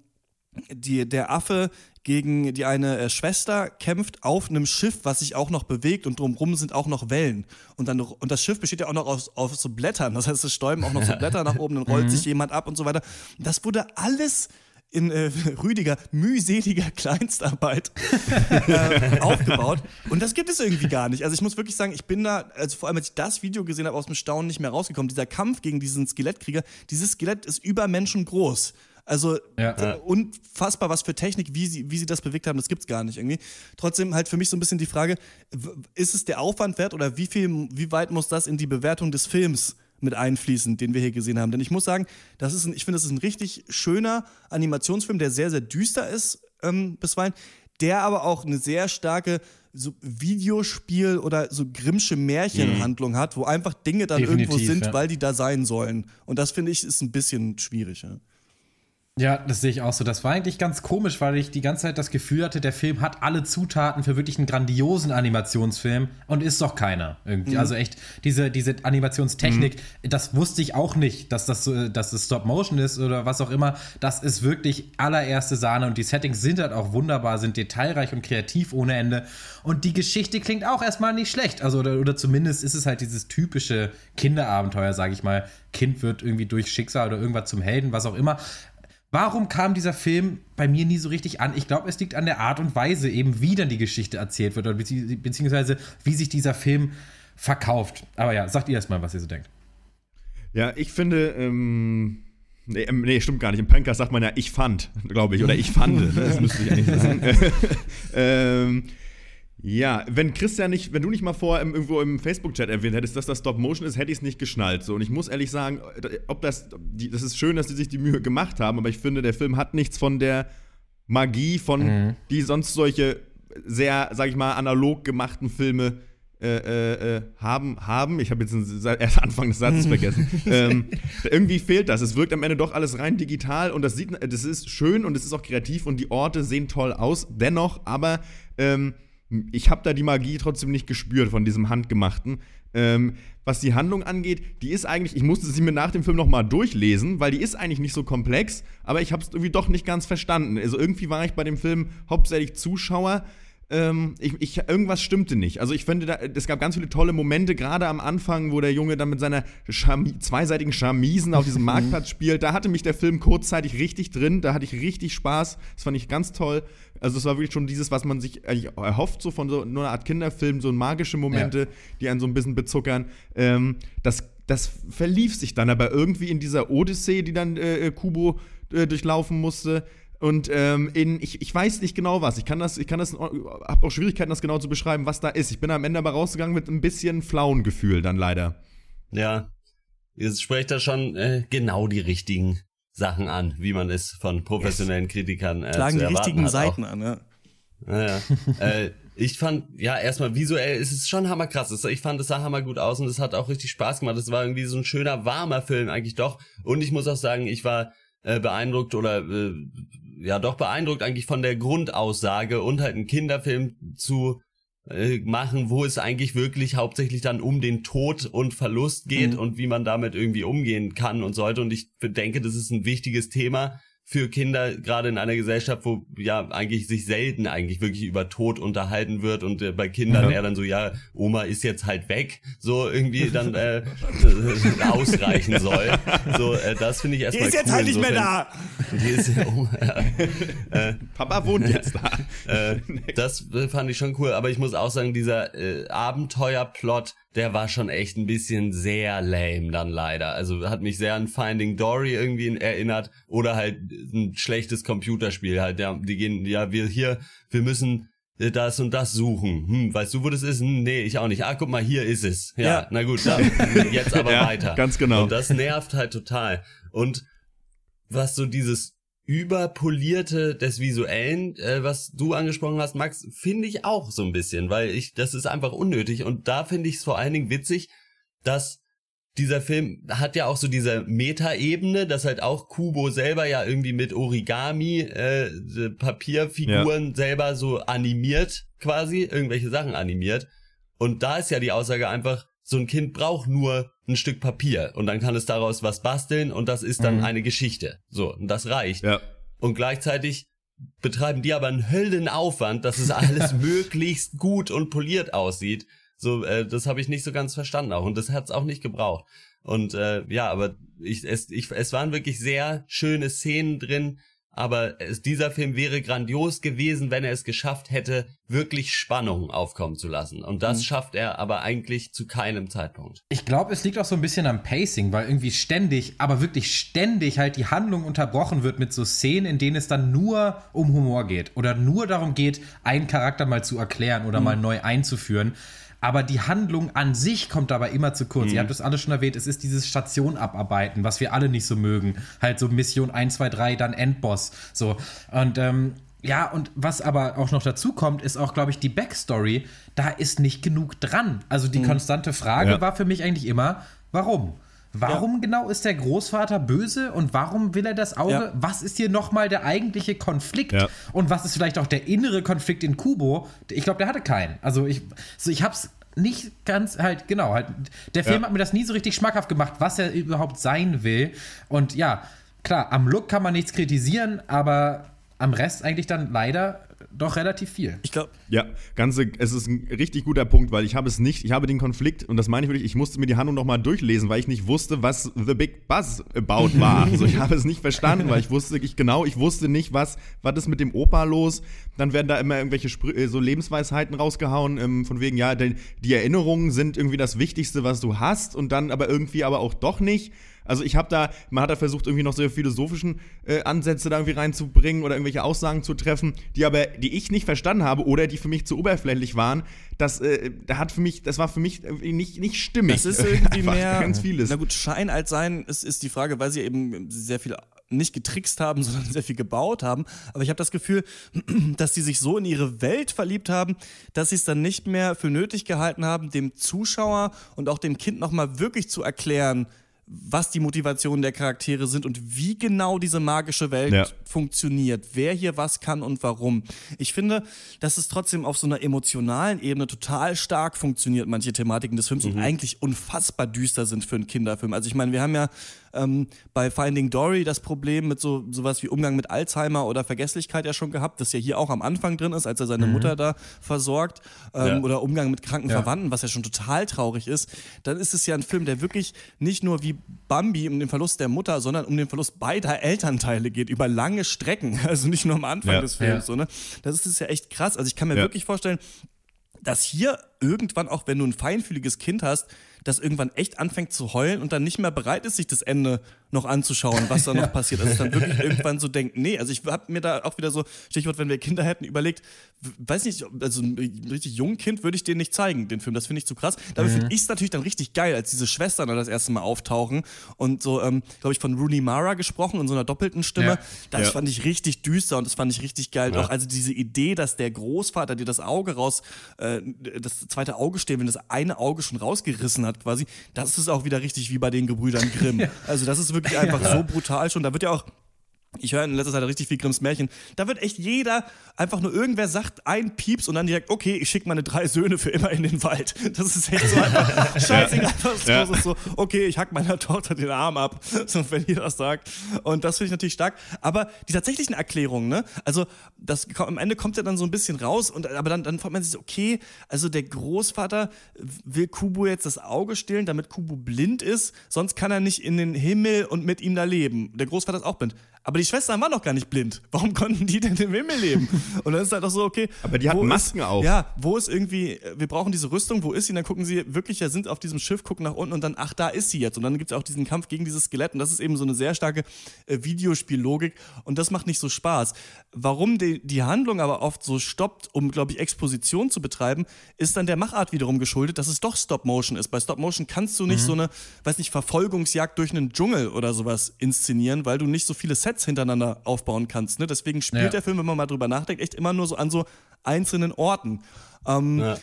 die, der Affe gegen die eine äh, Schwester kämpft auf einem Schiff, was sich auch noch bewegt und drumrum sind auch noch Wellen. Und, dann, und das Schiff besteht ja auch noch aus, aus so Blättern. Das heißt, es stäuben auch noch so Blätter nach oben, dann rollt sich jemand ab und so weiter. Das wurde alles in äh, rüdiger, mühseliger Kleinstarbeit äh, aufgebaut. Und das gibt es irgendwie gar nicht. Also ich muss wirklich sagen, ich bin da, also vor allem als ich das Video gesehen habe, aus dem Staunen nicht mehr rausgekommen. Dieser Kampf gegen diesen Skelettkrieger, dieses Skelett ist übermenschengroß. Also Ja. unfassbar, was für Technik, wie sie, wie sie das bewegt haben, das gibt's gar nicht irgendwie. Trotzdem halt für mich so ein bisschen die Frage, ist es der Aufwand wert oder wie viel, wie weit muss das in die Bewertung des Films mit einfließen, den wir hier gesehen haben? Denn ich muss sagen, das ist ein, ich finde, das ist ein richtig schöner Animationsfilm, der sehr, sehr düster ist ähm, bisweilen, der aber auch eine sehr starke so Videospiel oder so Grimmsche Märchenhandlung hat, wo einfach Dinge dann Definitiv, irgendwo sind, ja. weil die da sein sollen. Und das finde ich ist ein bisschen schwierig. Ja. Ja, das sehe ich auch so. Das war eigentlich ganz komisch, weil ich die ganze Zeit das Gefühl hatte, der Film hat alle Zutaten für wirklich einen grandiosen Animationsfilm und ist doch keiner irgendwie. Also echt, diese, diese Animationstechnik, das wusste ich auch nicht, dass das, so- dass das Stop Motion ist oder was auch immer. Das ist wirklich allererste Sahne und die Settings sind halt auch wunderbar, sind detailreich und kreativ ohne Ende. Und die Geschichte klingt auch erstmal nicht schlecht. Also, oder, oder zumindest ist es halt dieses typische Kinderabenteuer, sage ich mal. Kind wird irgendwie durch Schicksal oder irgendwas zum Helden, was auch immer. Warum kam dieser Film bei mir nie so richtig an? Ich glaube, es liegt an der Art und Weise, eben wie dann die Geschichte erzählt wird, oder bezieh beziehungsweise wie sich dieser Film verkauft. Aber ja, sagt ihr erst mal, was ihr so denkt. Ja, ich finde, ähm, nee, ähm, nee, stimmt gar nicht. Im Podcast sagt man ja, ich fand, glaube ich, oder ich fand. Ne? Das müsste ich eigentlich sagen. ähm, ja, wenn Christian nicht, wenn du nicht mal vor im, irgendwo im Facebook-Chat erwähnt hättest, dass das Stop-Motion ist, hätte ich es nicht geschnallt. So. Und ich muss ehrlich sagen, ob das, das ist schön, dass die sich die Mühe gemacht haben, aber ich finde, der Film hat nichts von der Magie von, die sonst solche sehr, sag ich mal, analog gemachten Filme äh, äh, äh, haben, haben. Ich habe jetzt den erst Anfang des Satzes vergessen. ähm, irgendwie fehlt das. Es wirkt am Ende doch alles rein digital und das sieht, das ist schön und es ist auch kreativ und die Orte sehen toll aus. Dennoch, aber ähm, ich habe da die Magie trotzdem nicht gespürt von diesem handgemachten. Ähm, was die Handlung angeht, die ist eigentlich, ich musste sie mir nach dem Film nochmal durchlesen, weil die ist eigentlich nicht so komplex, aber ich habe es irgendwie doch nicht ganz verstanden. Also irgendwie war ich bei dem Film hauptsächlich Zuschauer. Ähm, ich, ich, irgendwas stimmte nicht. Also ich finde, da, es gab ganz viele tolle Momente, gerade am Anfang, wo der Junge dann mit seiner Chami zweiseitigen Charmisen auf diesem Marktplatz spielt. Da hatte mich der Film kurzzeitig richtig drin, da hatte ich richtig Spaß. Das fand ich ganz toll. Also es war wirklich schon dieses, was man sich eigentlich erhofft, so von so nur einer Art Kinderfilm, so magische Momente, die einen so ein bisschen bezuckern. Ähm, das, das verlief sich dann aber irgendwie in dieser Odyssee, die dann äh, Kubo äh, durchlaufen musste. Und ähm, in, ich, ich weiß nicht genau was. Ich kann das, ich kann das, habe auch Schwierigkeiten, das genau zu beschreiben, was da ist. Ich bin am Ende aber rausgegangen mit ein bisschen flauen Gefühl dann leider. Ja, ihr sprecht da schon äh, genau die richtigen Sachen an, wie man es von professionellen Kritikern äh, Schlagen zu die richtigen hat Seiten auch. an, ja. Ja, ja. äh, ich fand, ja, erstmal visuell ist es schon hammerkrass. Ich fand, es sah hammergut aus und es hat auch richtig Spaß gemacht. Es war irgendwie so ein schöner, warmer Film eigentlich doch. Und ich muss auch sagen, ich war äh, beeindruckt oder äh, ja doch beeindruckt eigentlich von der Grundaussage und halt einen Kinderfilm zu äh, machen, wo es eigentlich wirklich hauptsächlich dann um den Tod und Verlust geht Mhm. und wie man damit irgendwie umgehen kann und sollte. Und ich denke, das ist ein wichtiges Thema für Kinder, gerade in einer Gesellschaft, wo ja eigentlich sich selten eigentlich wirklich über Tod unterhalten wird und äh, bei Kindern Ja. eher dann so, ja, Oma ist jetzt halt weg, so irgendwie dann äh, äh, ausreichen soll. So, äh, das finde ich Die erstmal ist jetzt cool. halt nicht mehr da. Die ist Oma, ja. Papa wohnt jetzt da. Äh, das äh, fand ich schon cool, aber ich muss auch sagen, dieser äh, Abenteuerplot, der war schon echt ein bisschen sehr lame dann leider. Also hat mich sehr an Finding Dory irgendwie erinnert oder halt ein schlechtes Computerspiel halt. Ja, die gehen, ja, wir hier, wir müssen das und das suchen. Hm, weißt du, wo das ist? Hm, nee, ich auch nicht. Ah, guck mal, hier ist es. Ja, Ja. na gut, dann, jetzt aber Ja, weiter. ganz genau. Und das nervt halt total. Und was so dieses überpolierte des Visuellen, äh, was du angesprochen hast, Max, finde ich auch so ein bisschen, weil ich, das ist einfach unnötig. Und da finde ich es vor allen Dingen witzig, dass dieser Film hat ja auch so diese Metaebene, dass halt auch Kubo selber ja irgendwie mit Origami äh, äh, Papierfiguren selber so animiert, quasi, irgendwelche Sachen animiert. Und da ist ja die Aussage einfach, so ein Kind braucht nur ein Stück Papier und dann kann es daraus was basteln und das ist dann Mhm. eine Geschichte. So, und das reicht. Ja. Und gleichzeitig betreiben die aber einen Höllenaufwand, dass es alles möglichst gut und poliert aussieht. So, äh, das habe ich nicht so ganz verstanden auch und das hat's auch nicht gebraucht. Und äh, ja, aber ich, es, ich, es waren wirklich sehr schöne Szenen drin, aber es, dieser Film wäre grandios gewesen, wenn er es geschafft hätte, wirklich Spannung aufkommen zu lassen. Und das mhm. schafft er aber eigentlich zu keinem Zeitpunkt. Ich glaube, es liegt auch so ein bisschen am Pacing, weil irgendwie ständig, aber wirklich ständig halt die Handlung unterbrochen wird mit so Szenen, in denen es dann nur um Humor geht oder nur darum geht, einen Charakter mal zu erklären oder mhm. mal neu einzuführen aber die Handlung an sich kommt dabei immer zu kurz. Mhm. Ihr habt es alle schon erwähnt, es ist dieses Station abarbeiten, was wir alle nicht so mögen. Halt so Mission 1, 2, 3, dann Endboss. So. Und ähm, ja, und was aber auch noch dazu kommt, ist auch, glaube ich, die Backstory. Da ist nicht genug dran. Also die mhm. konstante Frage ja. war für mich eigentlich immer, warum? Warum ja. genau ist der Großvater böse und warum will er das Auge? Ja. Was ist hier nochmal der eigentliche Konflikt? Ja. Und was ist vielleicht auch der innere Konflikt in Kubo? Ich glaube, der hatte keinen. Also ich, so ich hab's nicht ganz halt, genau, halt, der Film hat mir das nie so richtig schmackhaft gemacht, was er überhaupt sein will. Und ja, klar, am Look kann man nichts kritisieren, aber am Rest eigentlich dann leider doch relativ viel. Ich glaube. Ja, ganze, es ist ein richtig guter Punkt, weil ich habe es nicht, ich habe den Konflikt, und das meine ich wirklich, ich musste mir die Handlung nochmal durchlesen, weil ich nicht wusste, was The Big Buzz About war. also ich habe es nicht verstanden, weil ich wusste ich genau, ich wusste nicht, was, was ist mit dem Opa los. Dann werden da immer irgendwelche Spr äh, so Lebensweisheiten rausgehauen, ähm, von wegen, ja, die Erinnerungen sind irgendwie das Wichtigste, was du hast, und dann aber irgendwie aber auch doch nicht. Also ich habe da, man hat da versucht, irgendwie noch so philosophischen äh, Ansätze da irgendwie reinzubringen oder irgendwelche Aussagen zu treffen, die aber, die ich nicht verstanden habe oder die für mich zu oberflächlich waren. Das, äh, da hat für mich, das war für mich nicht, nicht stimmig. Das ist irgendwie mehr. Ganz vieles. Na gut, Schein als sein ist, ist die Frage, weil sie eben sehr viel nicht getrickst haben, sondern sehr viel gebaut haben. Aber ich habe das Gefühl, dass sie sich so in ihre Welt verliebt haben, dass sie es dann nicht mehr für nötig gehalten haben, dem Zuschauer und auch dem Kind nochmal wirklich zu erklären, was die Motivationen der Charaktere sind und wie genau diese magische Welt ja. funktioniert, wer hier was kann und warum. Ich finde, dass es trotzdem auf so einer emotionalen Ebene total stark funktioniert, manche Thematiken des Films mhm. und eigentlich unfassbar düster sind für einen Kinderfilm. Also ich meine, wir haben ja ähm, bei Finding Dory das Problem mit so sowas wie Umgang mit Alzheimer oder Vergesslichkeit ja schon gehabt, das ja hier auch am Anfang drin ist, als er seine mhm. Mutter da versorgt ähm, ja. oder Umgang mit kranken ja. Verwandten, was ja schon total traurig ist. Dann ist es ja ein Film, der wirklich nicht nur wie Bambi um den Verlust der Mutter, sondern um den Verlust beider Elternteile geht über lange Strecken, also nicht nur am Anfang ja. des Films. So, ne? Das ist ja echt krass. Also ich kann mir wirklich vorstellen, dass hier irgendwann, auch wenn du ein feinfühliges Kind hast, das irgendwann echt anfängt zu heulen und dann nicht mehr bereit ist, sich das Ende noch anzuschauen, was da noch passiert. Also dann wirklich irgendwann so denkt, nee, also ich habe mir da auch wieder so, Stichwort, wenn wir Kinder hätten, überlegt, weiß nicht, also ein richtig jungen Kind würde ich den nicht zeigen, den Film, das finde ich zu krass. Dabei mhm. finde ich es natürlich dann richtig geil, als diese Schwestern da das erste Mal auftauchen und so, ähm, glaube ich, von Rooney Mara gesprochen in so einer doppelten Stimme. Ja. Das ja. fand ich richtig düster und das fand ich richtig geil. Ja. Auch also diese Idee, dass der Großvater dir das Auge raus, äh, das zweite Auge stehen, wenn das eine Auge schon rausgerissen hat quasi, das ist auch wieder richtig wie bei den Gebrüdern Grimm. Also das ist wirklich einfach so brutal schon. Da wird ja auch ich höre in letzter Zeit richtig viel Grimms Märchen. Da wird echt jeder, einfach nur irgendwer sagt ein Pieps und dann direkt, okay, ich schicke meine drei Söhne für immer in den Wald. Das ist echt so einfach scheißegal, was ja. los ist. So, okay, ich hack meiner Tochter den Arm ab, so, wenn ihr das sagt. Und das finde ich natürlich stark. Aber die tatsächlichen Erklärungen, ne? Also, das, am Ende kommt ja dann so ein bisschen raus, und, aber dann, dann fragt man sich, okay, also der Großvater will Kubo jetzt das Auge stillen, damit Kubo blind ist, sonst kann er nicht in den Himmel und mit ihm da leben. Der Großvater ist auch blind. Aber die Schwestern waren doch gar nicht blind. Warum konnten die denn im Himmel leben? Und dann ist halt auch so, okay. Aber die hatten Masken ist, auf. Ja, wo ist irgendwie, wir brauchen diese Rüstung, wo ist sie? Und dann gucken sie wirklich, ja, sind auf diesem Schiff, gucken nach unten und dann, ach, da ist sie jetzt. Und dann gibt es auch diesen Kampf gegen dieses Skelett. Und das ist eben so eine sehr starke äh, Videospiellogik. Und das macht nicht so Spaß. Warum die, die Handlung aber oft so stoppt, um, glaube ich, Exposition zu betreiben, ist dann der Machart wiederum geschuldet, dass es doch Stop-Motion ist. Bei Stop-Motion kannst du nicht mhm. so eine, weiß nicht, Verfolgungsjagd durch einen Dschungel oder sowas inszenieren, weil du nicht so viele Sets Sets hintereinander aufbauen kannst. Ne? Deswegen spielt ja. der Film, wenn man mal drüber nachdenkt, echt immer nur so an so einzelnen Orten. Ähm, ja.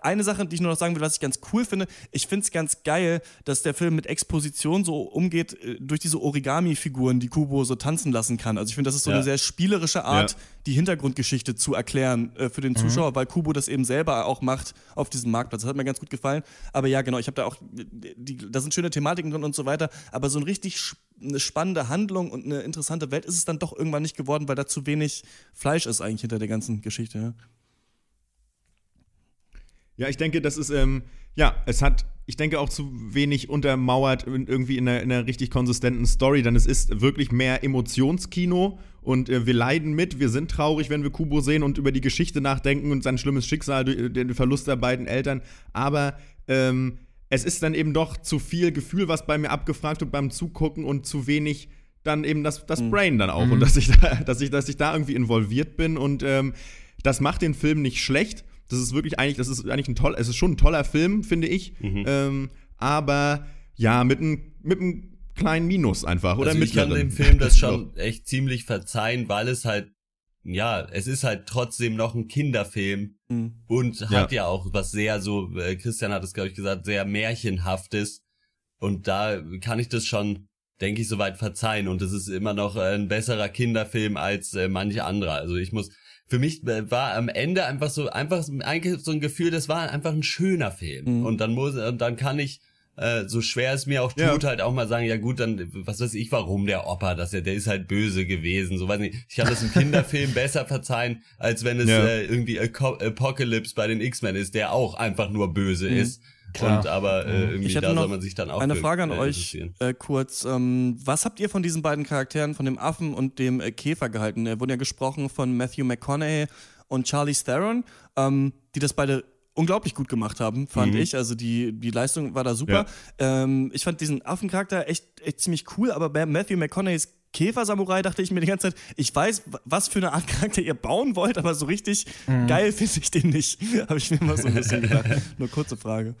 Eine Sache, die ich nur noch sagen will, was ich ganz cool finde, ich finde es ganz geil, dass der Film mit Exposition so umgeht äh, durch diese Origami-Figuren, die Kubo so tanzen lassen kann. Also ich finde, das ist so ja. eine sehr spielerische Art, ja. die Hintergrundgeschichte zu erklären äh, für den mhm. Zuschauer, mhm. weil Kubo das eben selber auch macht auf diesem Marktplatz. Das hat mir ganz gut gefallen. Aber ja, genau, ich habe da auch, die, da sind schöne Thematiken drin und so weiter, aber so ein richtig eine spannende Handlung und eine interessante Welt ist es dann doch irgendwann nicht geworden, weil da zu wenig Fleisch ist eigentlich hinter der ganzen Geschichte. Ja. Ich denke, das ist, ähm, ja, es hat, ich denke auch zu wenig untermauert irgendwie in einer, in einer richtig konsistenten Story, denn es ist wirklich mehr Emotionskino und äh, wir leiden mit, wir sind traurig, wenn wir Kubo sehen und über die Geschichte nachdenken und sein schlimmes Schicksal, den Verlust der beiden Eltern, aber ähm, es ist dann eben doch zu viel Gefühl, was bei mir abgefragt wird beim Zugucken und zu wenig dann eben das, das mhm. Brain dann auch mhm. und dass ich, da, dass, ich, dass ich da irgendwie involviert bin und ähm, das macht den Film nicht schlecht, das ist wirklich eigentlich, das ist eigentlich ein toll, es ist schon ein toller Film, finde ich. Mhm. Ähm, aber ja, mit einem mit einem kleinen Minus einfach. Oder also ich kann dem Film das schon echt ziemlich verzeihen, weil es halt, ja, es ist halt trotzdem noch ein Kinderfilm mhm. und hat ja. ja auch was sehr so, äh, Christian hat es, glaube ich, gesagt, sehr märchenhaftes. Und da kann ich das schon, denke ich, soweit verzeihen. Und es ist immer noch ein besserer Kinderfilm als äh, manche andere. Also ich muss, für mich äh, war am Ende einfach so einfach so ein Gefühl, das war einfach ein schöner Film. Mhm. Und dann muss und dann kann ich äh, so schwer es mir auch tut, ja. halt auch mal sagen, ja gut, dann was weiß ich, warum der Opa, dass er, der ist halt böse gewesen, so weiß nicht. Ich kann das im Kinderfilm besser verzeihen, als wenn es ja. äh, irgendwie Apocalypse bei den X-Men ist, der auch einfach nur böse mhm. ist. Klar. Und aber äh, irgendwie ich da soll man sich dann auch eine Frage an äh, euch äh, kurz. Ähm, was habt ihr von diesen beiden Charakteren, von dem Affen und dem äh, Käfer gehalten? Er wurde ja gesprochen von Matthew McConaughey und Charlie Theron, ähm, die das beide unglaublich gut gemacht haben, fand mhm. ich. Also die, die Leistung war da super. Ja. Ähm, ich fand diesen Affencharakter echt, echt ziemlich cool, aber bei Matthew McConaughey's Käfer-Samurai dachte ich mir die ganze Zeit, ich weiß, was für eine Art Charakter ihr bauen wollt, aber so richtig mhm. geil finde ich den nicht. Habe ich mir immer so ein bisschen gedacht. Nur kurze Frage.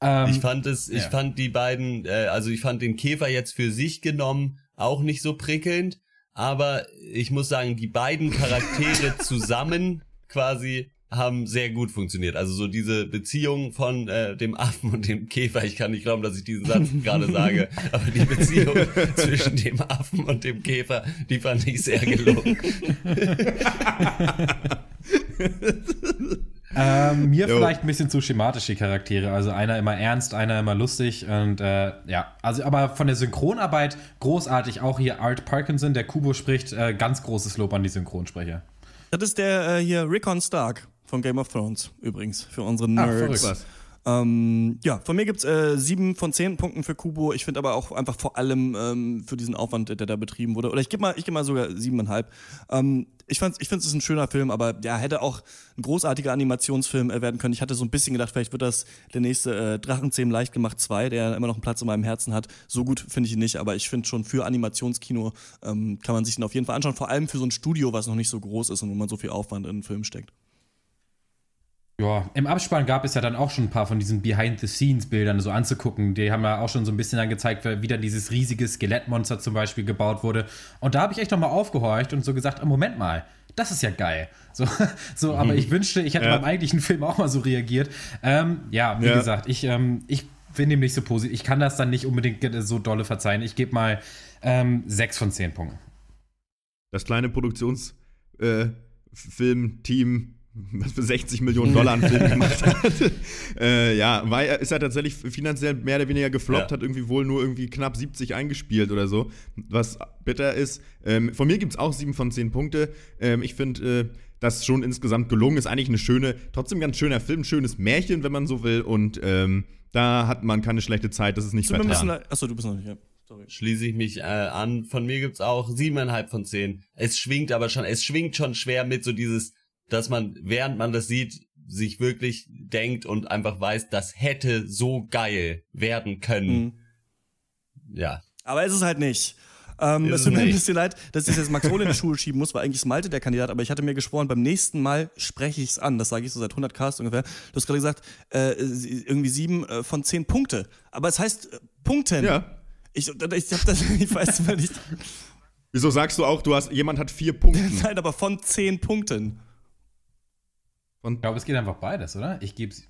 Ähm, ich fand es, ich ja. fand die beiden, äh, also ich fand den Käfer jetzt für sich genommen auch nicht so prickelnd, aber ich muss sagen, die beiden Charaktere zusammen quasi haben sehr gut funktioniert. Also so diese Beziehung von äh, dem Affen und dem Käfer. Ich kann nicht glauben, dass ich diesen Satz gerade sage, aber die Beziehung zwischen dem Affen und dem Käfer, die fand ich sehr gelungen. Ähm, mir jo. vielleicht ein bisschen zu schematische Charaktere. Also einer immer ernst, einer immer lustig und äh, ja. Also aber von der Synchronarbeit großartig. Auch hier Art Parkinson, der Kubo spricht, äh, ganz großes Lob an die Synchronsprecher. Das ist der äh, hier Rickon Stark von Game of Thrones übrigens für unsere Nerds. Ach, ähm, ja, von mir gibt es äh, sieben von zehn Punkten für Kubo. Ich finde aber auch einfach vor allem ähm, für diesen Aufwand, der da betrieben wurde. Oder ich gebe mal, geb mal sogar siebeneinhalb. Ähm, ich, ich finde es ist ein schöner Film, aber ja, hätte auch ein großartiger Animationsfilm äh, werden können. Ich hatte so ein bisschen gedacht, vielleicht wird das der nächste äh, Drachenzähmen leicht gemacht 2, der immer noch einen Platz in meinem Herzen hat. So gut finde ich ihn nicht, aber ich finde schon für Animationskino ähm, kann man sich den auf jeden Fall anschauen. Vor allem für so ein Studio, was noch nicht so groß ist und wo man so viel Aufwand in den Film steckt. Ja, im Abspann gab es ja dann auch schon ein paar von diesen Behind-the-Scenes-Bildern so anzugucken. Die haben ja auch schon so ein bisschen dann gezeigt, wie dann dieses riesige Skelettmonster zum Beispiel gebaut wurde. Und da habe ich echt nochmal aufgehorcht und so gesagt, oh, Moment mal, das ist ja geil. So, so aber ich wünschte, ich hätte ja. beim eigentlichen Film auch mal so reagiert. Ähm, ja, wie ja. gesagt, ich, ähm, ich bin dem nicht so positiv. Ich kann das dann nicht unbedingt so dolle verzeihen. Ich gebe mal ähm, 6 von 10 Punkten. Das kleine Produktionsfilm-Team äh, was für 60 Millionen Dollar einen Film gemacht hat. äh, ja, war, ist er tatsächlich finanziell mehr oder weniger gefloppt, ja. hat irgendwie wohl nur irgendwie knapp 70 eingespielt oder so, was bitter ist. Ähm, von mir gibt es auch 7 von 10 Punkte. Ähm, ich finde, äh, das schon insgesamt gelungen ist. Eigentlich eine schöne, trotzdem ganz schöner Film, ein schönes Märchen, wenn man so will. Und ähm, da hat man keine schlechte Zeit, das ist nicht vertan. Achso, du bist noch nicht, ja. Sorry. Schließe ich mich äh, an. Von mir gibt es auch siebeneinhalb von zehn. Es schwingt aber schon, es schwingt schon schwer mit so dieses dass man, während man das sieht, sich wirklich denkt und einfach weiß, das hätte so geil werden können. Mhm. Ja. Aber ist es halt nicht. Ähm, es tut mir ein bisschen leid, dass ich jetzt Max Ohle in die Schuhe schieben muss, weil eigentlich ist Malte der Kandidat, aber ich hatte mir geschworen, beim nächsten Mal spreche ich es an. Das sage ich so seit 100 Casts ungefähr. Du hast gerade gesagt, äh, irgendwie sieben äh, von zehn Punkte. Aber es heißt äh, Punkten. Ja. Ich, ich, hab das, ich weiß nicht. Wieso sagst du auch, du hast, jemand hat vier Punkte? Nein, aber von zehn Punkten. Und ich glaube, es geht einfach beides, oder? Ich gebe es.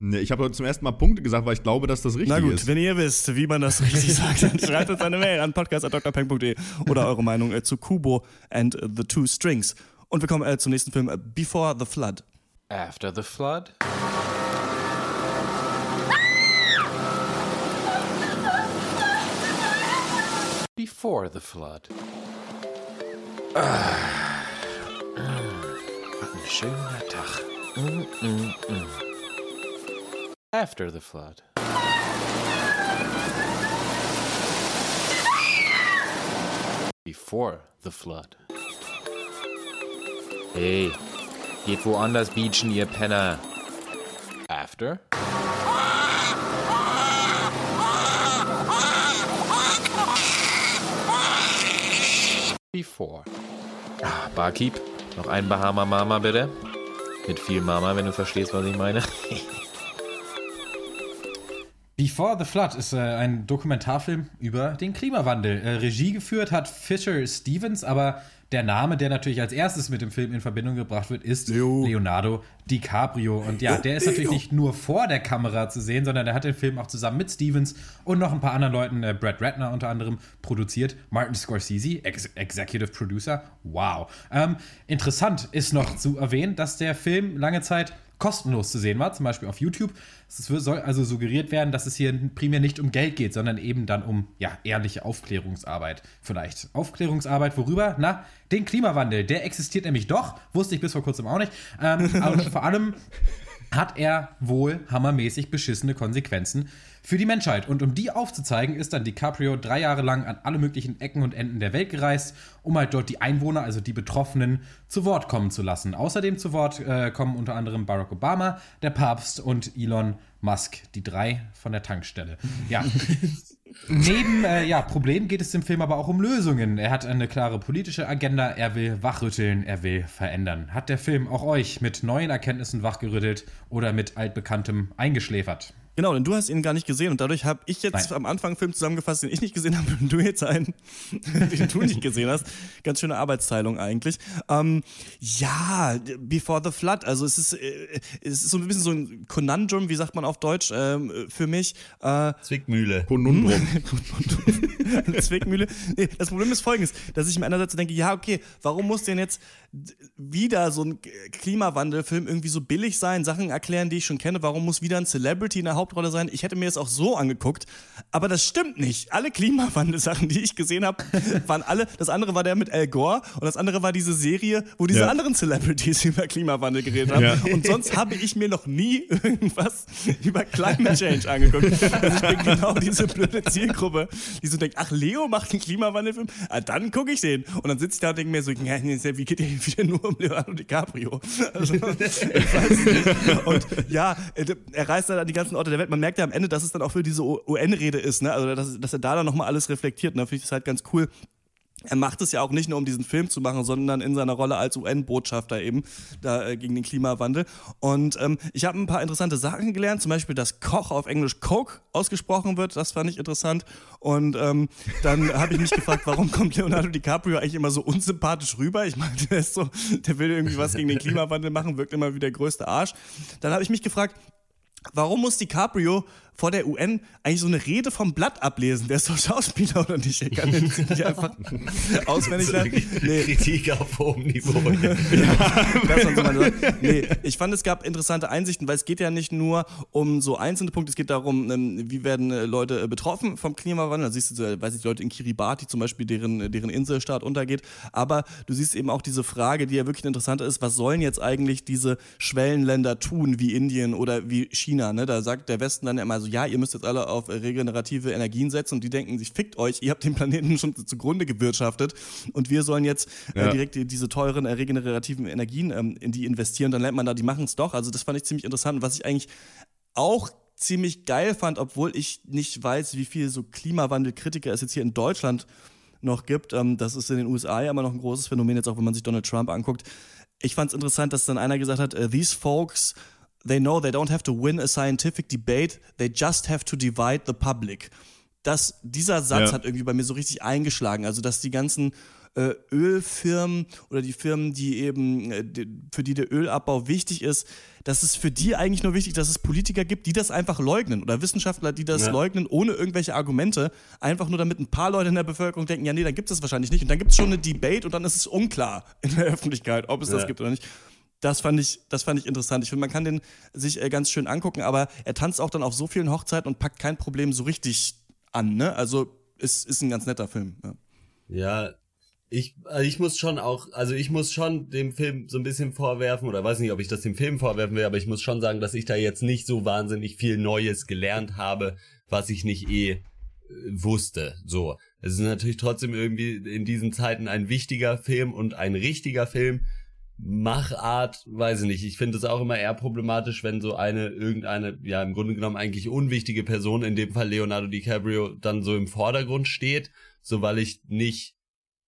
Nee, ich habe zum ersten Mal Punkte gesagt, weil ich glaube, dass das richtig ist. Na gut, ist. wenn ihr wisst, wie man das richtig sagt, dann schreibt uns eine Mail an podcast.drpeng.de oder eure Meinung äh, zu Kubo and the Two Strings. Und wir kommen äh, zum nächsten Film, äh, Before the Flood. After the Flood? Before the Flood. Ah. Schöner Tag. Mm, mm, mm. After the flood. Before the flood. Hey, geht woanders beachen, ihr Penner. After? Before. Ah, Barkeep, noch ein Bahama Mama bitte. Mit viel Mama, wenn du verstehst, was ich meine. Before the Flood ist äh, ein Dokumentarfilm über den Klimawandel. Äh, Regie geführt hat Fisher Stevens, aber der Name, der natürlich als erstes mit dem Film in Verbindung gebracht wird, ist Leo. Leonardo DiCaprio. Und ja, der ist natürlich nicht nur vor der Kamera zu sehen, sondern der hat den Film auch zusammen mit Stevens und noch ein paar anderen Leuten, äh, Brad Ratner unter anderem, produziert. Martin Scorsese, Ex Executive Producer. Wow. Ähm, interessant ist noch zu erwähnen, dass der Film lange Zeit kostenlos zu sehen war, zum Beispiel auf YouTube. Es soll also suggeriert werden, dass es hier primär nicht um Geld geht, sondern eben dann um ja, ehrliche Aufklärungsarbeit vielleicht. Aufklärungsarbeit worüber? Na, den Klimawandel. Der existiert nämlich doch, wusste ich bis vor kurzem auch nicht. Ähm, und vor allem hat er wohl hammermäßig beschissene Konsequenzen für die Menschheit. Und um die aufzuzeigen, ist dann DiCaprio drei Jahre lang an alle möglichen Ecken und Enden der Welt gereist, um halt dort die Einwohner, also die Betroffenen, zu Wort kommen zu lassen. Außerdem zu Wort äh, kommen unter anderem Barack Obama, der Papst und Elon Musk, die drei von der Tankstelle. Ja. Neben äh, ja, Problemen geht es dem Film aber auch um Lösungen. Er hat eine klare politische Agenda, er will wachrütteln, er will verändern. Hat der Film auch euch mit neuen Erkenntnissen wachgerüttelt oder mit altbekanntem eingeschläfert? Genau, denn du hast ihn gar nicht gesehen und dadurch habe ich jetzt Nein. am Anfang einen Film zusammengefasst, den ich nicht gesehen habe und du jetzt einen, den du nicht gesehen hast. Ganz schöne Arbeitsteilung eigentlich. Ähm, ja, Before the Flood, also es ist, äh, es ist so ein bisschen so ein Conundrum, wie sagt man auf Deutsch, ähm, für mich. Äh, Zwickmühle. Konundrum. eine Zwickmühle. Nee, das Problem ist folgendes, dass ich mir einerseits denke, ja, okay, warum muss denn jetzt wieder so ein Klimawandelfilm irgendwie so billig sein, Sachen erklären, die ich schon kenne, warum muss wieder ein Celebrity in der Hauptrolle sein? Ich hätte mir das auch so angeguckt, aber das stimmt nicht. Alle Klimawandel-Sachen, die ich gesehen habe, waren alle, das andere war der mit Al Gore und das andere war diese Serie, wo diese Ja. anderen Celebrities über Klimawandel geredet haben. Ja. Und sonst habe ich mir noch nie irgendwas über Climate Change angeguckt. Also ich bin genau diese blöde Zielgruppe, die so denkt, ach, Leo macht einen Klimawandelfilm, ah, dann gucke ich den. Und dann sitze ich da und denke mir so, ja, nee, wie geht der wieder nur um Leonardo DiCaprio? Also, ich weiß es nicht. Und ja, äh, er reist dann an die ganzen Orte der Welt. Man merkt ja am Ende, dass es dann auch für diese UN-Rede ist, ne? Also, dass, dass er da dann nochmal alles reflektiert. Und da finde ich das halt ganz cool. Er macht es ja auch nicht nur, um diesen Film zu machen, sondern in seiner Rolle als UN-Botschafter eben da, äh, gegen den Klimawandel. Und ähm, ich habe ein paar interessante Sachen gelernt, zum Beispiel, dass Koch auf Englisch Coke ausgesprochen wird. Das fand ich interessant. Und ähm, dann habe ich mich gefragt, warum kommt Leonardo DiCaprio eigentlich immer so unsympathisch rüber? Ich meine, der ist so, der will irgendwie was gegen den Klimawandel machen, wirkt immer wie der größte Arsch. Dann habe ich mich gefragt, Warum muss DiCaprio vor der UN eigentlich so eine Rede vom Blatt ablesen? Der ist doch Schauspieler oder nicht? Er kann den nicht einfach auswendig lernen. Nee, Kritik auf hohem Niveau. Sachen. nee, ich fand, es gab interessante Einsichten, weil es geht ja nicht nur um so einzelne Punkte, es geht darum, ähm, wie werden äh, Leute äh, betroffen vom Klimawandel. Da siehst du, äh, weiß ich, Leute in Kiribati zum Beispiel, deren, deren Inselstaat untergeht. Aber du siehst eben auch diese Frage, die ja wirklich interessant ist, was sollen jetzt eigentlich diese Schwellenländer tun, wie Indien oder wie China? Ne? Da sagt der Westen dann immer so, ja, ihr müsst jetzt alle auf äh, regenerative Energien setzen und die denken sich, fickt euch, ihr habt den Planeten schon zugrunde gewirtschaftet und wir sollen jetzt äh, Ja. direkt die, diese teuren äh, regenerativen Energien ähm, in die investieren. Dann lernt man da, die machen es doch. Also das fand ich ziemlich interessant. Und was ich eigentlich auch ziemlich geil fand, obwohl ich nicht weiß, wie viel so Klimawandelkritiker es jetzt hier in Deutschland noch gibt. Ähm, das ist in den USA ja immer noch ein großes Phänomen, jetzt auch wenn man sich Donald Trump anguckt. Ich fand es interessant, dass dann einer gesagt hat, äh, these folks, they know they don't have to win a scientific debate, they just have to divide the public. Das, dieser Satz Ja. hat irgendwie bei mir so richtig eingeschlagen. Also, dass die ganzen äh, Ölfirmen oder die Firmen, die eben, äh, die, für die der Ölabbau wichtig ist, dass es für die eigentlich nur wichtig, dass es Politiker gibt, die das einfach leugnen oder Wissenschaftler, die das Ja. leugnen, ohne irgendwelche Argumente, einfach nur damit ein paar Leute in der Bevölkerung denken, ja, nee, dann gibt es das wahrscheinlich nicht. Und dann gibt es schon eine Debate und dann ist es unklar in der Öffentlichkeit, ob es das Ja. gibt oder nicht. Das fand ich, das fand ich interessant. Ich finde, man kann den sich äh, ganz schön angucken, aber er tanzt auch dann auf so vielen Hochzeiten und packt kein Problem so richtig an. Ne? Also ist, ist ein ganz netter Film. Ja. Ja, ich, also ich muss schon auch, also ich muss schon dem Film so ein bisschen vorwerfen, oder weiß nicht, ob ich das dem Film vorwerfen will, aber ich muss schon sagen, dass ich da jetzt nicht so wahnsinnig viel Neues gelernt habe, was ich nicht eh äh, wusste. So. Es ist natürlich trotzdem irgendwie in diesen Zeiten ein wichtiger Film und ein richtiger Film. Machart, weiß ich nicht. Ich finde es auch immer eher problematisch, wenn so eine, irgendeine, ja, im Grunde genommen eigentlich unwichtige Person, in dem Fall Leonardo DiCaprio, dann so im Vordergrund steht, so weil ich nicht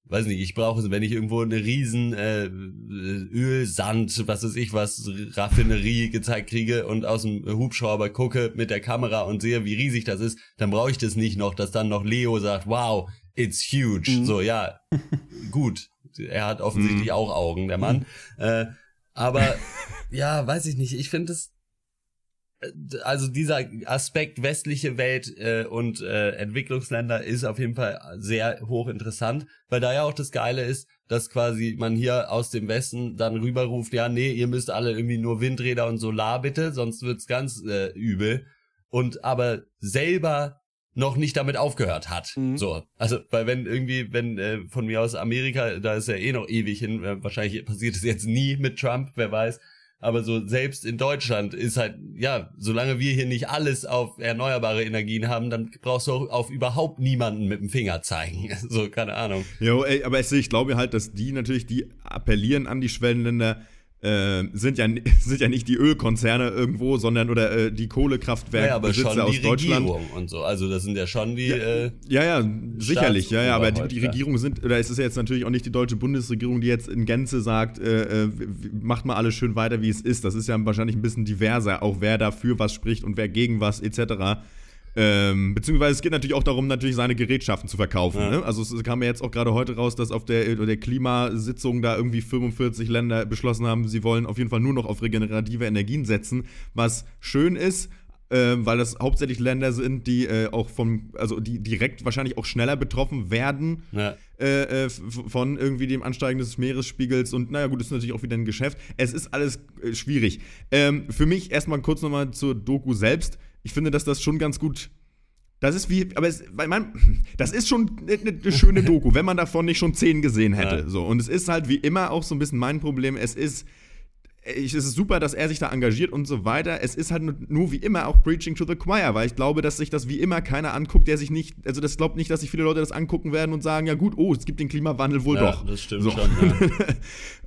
weiß nicht, ich brauche, wenn ich irgendwo eine riesen äh, Öl, Sand, was weiß ich was, Raffinerie gezeigt kriege und aus dem Hubschrauber gucke mit der Kamera und sehe, wie riesig das ist, dann brauche ich das nicht noch, dass dann noch Leo sagt, wow, it's huge. Mhm. So, ja, gut. Er hat offensichtlich mhm. auch Augen, der Mann. Mhm. Äh, aber ja, weiß ich nicht. Ich finde es also dieser Aspekt westliche Welt äh, und äh, Entwicklungsländer ist auf jeden Fall sehr hoch interessant, weil da ja auch das Geile ist, dass quasi man hier aus dem Westen dann rüberruft, ja, nee, ihr müsst alle irgendwie nur Windräder und Solar bitte, sonst wird's ganz äh, übel. Und aber selber noch nicht damit aufgehört hat. Mhm. So, also weil wenn irgendwie, wenn äh, von mir aus Amerika, da ist ja eh noch ewig hin, äh, wahrscheinlich passiert es jetzt nie mit Trump, wer weiß aber so selbst in Deutschland ist halt, ja, solange wir hier nicht alles auf erneuerbare Energien haben, dann brauchst du auch auf überhaupt niemanden mit dem Finger zeigen. So, keine Ahnung. Jo, ey, aber ich glaube halt, dass die natürlich, die appellieren an die Schwellenländer, äh, sind, ja, sind ja nicht die Ölkonzerne irgendwo, sondern oder äh, die Kohlekraftwerke ja, aber schon die aus Deutschland. Regierung und so. Also das sind ja schon die. Ja, äh, ja, ja, sicherlich, ja, ja, aber die, die Regierung sind, oder es ist ja jetzt natürlich auch nicht die deutsche Bundesregierung, die jetzt in Gänze sagt, äh, äh macht mal alles schön weiter, wie es ist. Das ist ja wahrscheinlich ein bisschen diverser, auch wer dafür was spricht und wer gegen was etc. Ähm, beziehungsweise es geht natürlich auch darum, natürlich seine Gerätschaften zu verkaufen. Ja. Ne? Also es kam ja jetzt auch gerade heute raus, dass auf der, der Klimasitzung da irgendwie 45 Länder beschlossen haben, sie wollen auf jeden Fall nur noch auf regenerative Energien setzen, was schön ist, äh, weil das hauptsächlich Länder sind, die äh, auch vom, also die direkt wahrscheinlich auch schneller betroffen werden ja. äh, äh von irgendwie dem Ansteigen des Meeresspiegels und naja gut, das ist natürlich auch wieder ein Geschäft. Es ist alles äh, schwierig. Ähm, für mich erstmal kurz nochmal zur Doku selbst ich finde, dass das schon ganz gut. Das ist wie, aber es, weil man, das ist schon eine, eine schöne Doku, wenn man davon nicht schon zehn gesehen hätte. Ja. So. Und es ist halt wie immer auch so ein bisschen mein Problem. Es ist ich, es ist super, dass er sich da engagiert und so weiter. Es ist halt nur wie immer auch Preaching to the Choir, weil ich glaube, dass sich das wie immer keiner anguckt, der sich nicht, also das glaubt nicht, dass sich viele Leute das angucken werden und sagen, ja gut, oh, es gibt den Klimawandel wohl ja, doch. Das stimmt so. schon. Ja.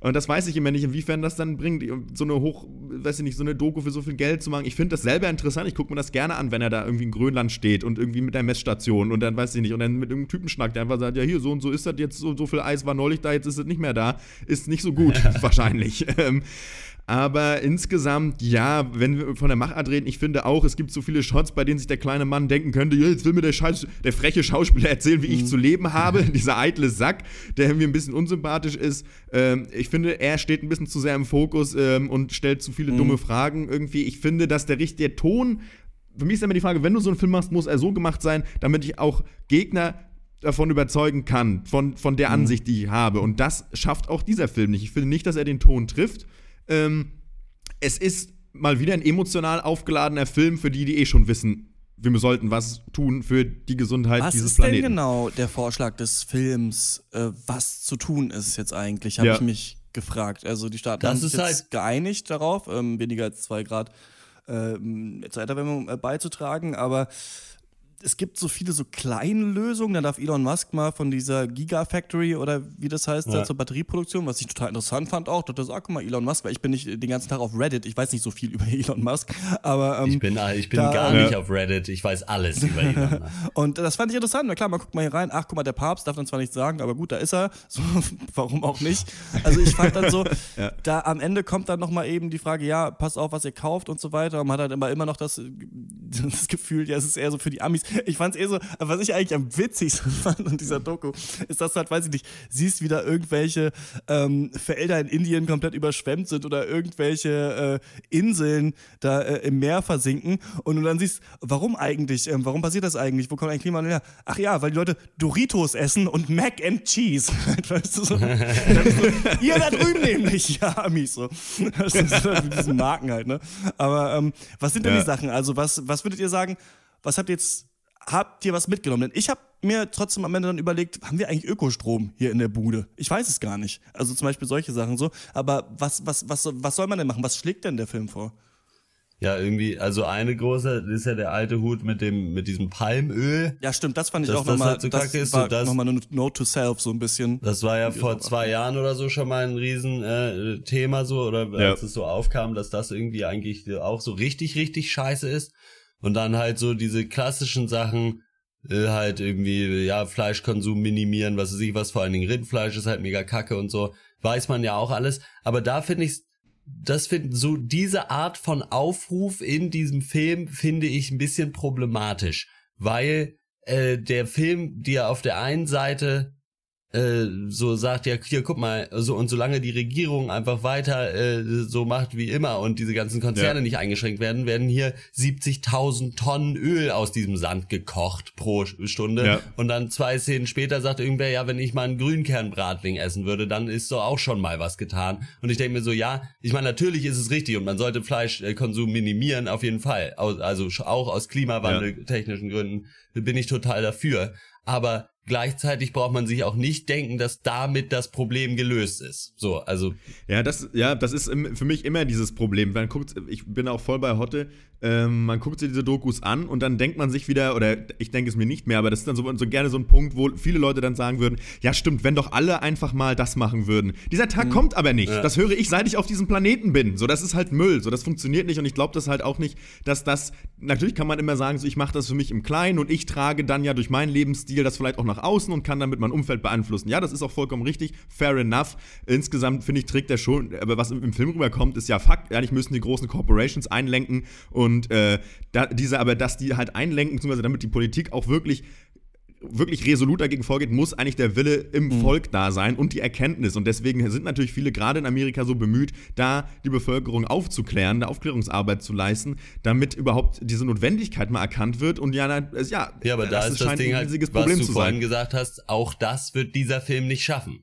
und das weiß ich immer nicht, inwiefern das dann bringt, so eine hoch, weiß ich nicht, so eine Doku für so viel Geld zu machen. Ich finde das selber interessant. Ich gucke mir das gerne an, wenn er da irgendwie in Grönland steht und irgendwie mit der Messstation und dann weiß ich nicht, und dann mit irgendeinem Typen schnackt, der einfach sagt, ja hier, so und so ist das jetzt, so, so viel Eis war neulich da, jetzt ist es nicht mehr da. Ist nicht so gut, wahrscheinlich. Aber insgesamt, ja, wenn wir von der Machart reden, ich finde auch, es gibt so viele Shots, bei denen sich der kleine Mann denken könnte, jetzt will mir der, Scheiß, der freche Schauspieler erzählen, wie ich mhm. zu leben habe. Dieser eitle Sack, der irgendwie ein bisschen unsympathisch ist. Ähm, ich finde, er steht ein bisschen zu sehr im Fokus ähm, und stellt zu viele mhm. dumme Fragen irgendwie. Ich finde, dass der richtige Ton für mich ist immer die Frage, wenn du so einen Film machst, muss er so gemacht sein, damit ich auch Gegner davon überzeugen kann, von, von der mhm. Ansicht, die ich habe. Und das schafft auch dieser Film nicht. Ich finde nicht, dass er den Ton trifft. Ähm, es ist mal wieder ein emotional aufgeladener Film für die, die eh schon wissen, wir sollten was tun für die Gesundheit was dieses Planeten. Was ist denn genau der Vorschlag des Films, äh, was zu tun ist jetzt eigentlich, habe ja. ich mich gefragt. Also die Staaten das haben sich jetzt halt geeinigt darauf, ähm, weniger als zwei Grad äh, Zeiterwärmung äh, beizutragen, aber es gibt so viele so kleine Lösungen. Da darf Elon Musk mal von dieser Gigafactory oder wie das heißt, ja. zur Batterieproduktion, was ich total interessant fand auch. Da sag mal, Elon Musk, weil ich bin nicht den ganzen Tag auf Reddit. Ich weiß nicht so viel über Elon Musk, aber ähm, ich bin, ich bin da, gar nicht auf Reddit. Ich weiß alles über Elon Musk. Und das fand ich interessant. Na klar, man guckt mal hier rein. Ach, guck mal, der Papst darf dann zwar nicht sagen, aber gut, da ist er. So, warum auch nicht? Also ich fand dann so, ja. da am Ende kommt dann noch mal eben die Frage, ja, pass auf, was ihr kauft und so weiter. Und man hat halt immer, immer noch das, das Gefühl, ja, es ist eher so für die Amis ich fand es eh so, was ich eigentlich am witzigsten fand in dieser Doku, ist, dass du halt, weiß ich nicht, siehst, wie da irgendwelche ähm, Felder in Indien komplett überschwemmt sind oder irgendwelche äh, Inseln da äh, im Meer versinken und du dann siehst, warum eigentlich, ähm, warum passiert das eigentlich, wo kommt ein Klimawandel her? Ach ja, weil die Leute Doritos essen und Mac and Cheese. weißt du, so, so, ihr da drüben nämlich, ja, Amis, so. Das sind so mit diesen Marken halt, ne? Aber ähm, was sind denn ja. die Sachen? Also was, was würdet ihr sagen, was habt ihr jetzt habt ihr was mitgenommen? Denn ich habe mir trotzdem am Ende dann überlegt, haben wir eigentlich Ökostrom hier in der Bude? Ich weiß es gar nicht. Also zum Beispiel solche Sachen so. Aber was, was, was, was soll man denn machen? Was schlägt denn der Film vor? Ja, irgendwie, also eine große ist ja der alte Hut mit dem, mit diesem Palmöl. Ja, stimmt, das fand ich Dass auch das nochmal. halt so das ist, war so das- nochmal eine Note to Self, so ein bisschen. Das war ja vor zwei Jahren oder so schon mal ein riesen äh, Thema so, oder Ja. als es so aufkam, dass das irgendwie eigentlich auch so richtig, richtig scheiße ist. Und dann halt so diese klassischen Sachen, äh, halt irgendwie, ja, Fleischkonsum minimieren, was weiß ich, was vor allen Dingen Rindfleisch ist halt mega kacke und so, weiß man ja auch alles. Aber da finde ich das finde so diese Art von Aufruf in diesem Film finde ich ein bisschen problematisch, weil äh, der Film dir auf der einen Seite äh, so sagt, ja, hier, guck mal, so und solange die Regierung einfach weiter äh, so macht wie immer und diese ganzen Konzerne Ja. nicht eingeschränkt werden, werden hier 70.000 Tonnen Öl aus diesem Sand gekocht pro Stunde. Ja. Und dann zwei Szenen später sagt irgendwer, ja, wenn ich mal einen Grünkernbratling essen würde, dann ist doch auch schon mal was getan. Und ich denke mir so, ja, ich meine, natürlich ist es richtig und man sollte Fleischkonsum minimieren, auf jeden Fall. Also auch aus klimawandeltechnischen Gründen bin ich total dafür. Aber gleichzeitig braucht man sich auch nicht denken, dass damit das Problem gelöst ist. So, also Ja, das, ja, das ist für mich immer dieses Problem. Man guckt, ich bin auch voll bei Hotte, ähm, man guckt sich diese Dokus an und dann denkt man sich wieder, oder ich denke es mir nicht mehr, aber das ist dann so, so gerne so ein Punkt, wo viele Leute dann sagen würden, ja stimmt, wenn doch alle einfach mal das machen würden. Dieser Tag kommt aber nicht. Das höre ich, seit ich auf diesem Planeten bin. So, das ist halt Müll. So, das funktioniert nicht und ich glaube das halt auch nicht, dass das, natürlich kann man immer sagen, so, ich mache das für mich im Kleinen und ich trage dann ja durch meinen Lebensstil das vielleicht auch nach außen und kann damit mein Umfeld beeinflussen. Ja, das ist auch vollkommen richtig, fair enough. Insgesamt finde ich, trägt der schon, aber was im Film rüberkommt, ist ja Fakt. Eigentlich müssen die großen Corporations einlenken und äh, da, diese, aber dass die halt einlenken, beziehungsweise damit die Politik auch wirklich wirklich resolut dagegen vorgeht, muss eigentlich der Wille im Volk da sein und die Erkenntnis. Und deswegen sind natürlich viele gerade in Amerika so bemüht, da die Bevölkerung aufzuklären, eine Aufklärungsarbeit zu leisten, damit überhaupt diese Notwendigkeit mal erkannt wird. Und ja, es- ja, ja, aber da ist das scheint Ding ein halt, riesiges was Problem du zu vorhin sein. gesagt hast, auch das wird dieser Film nicht schaffen.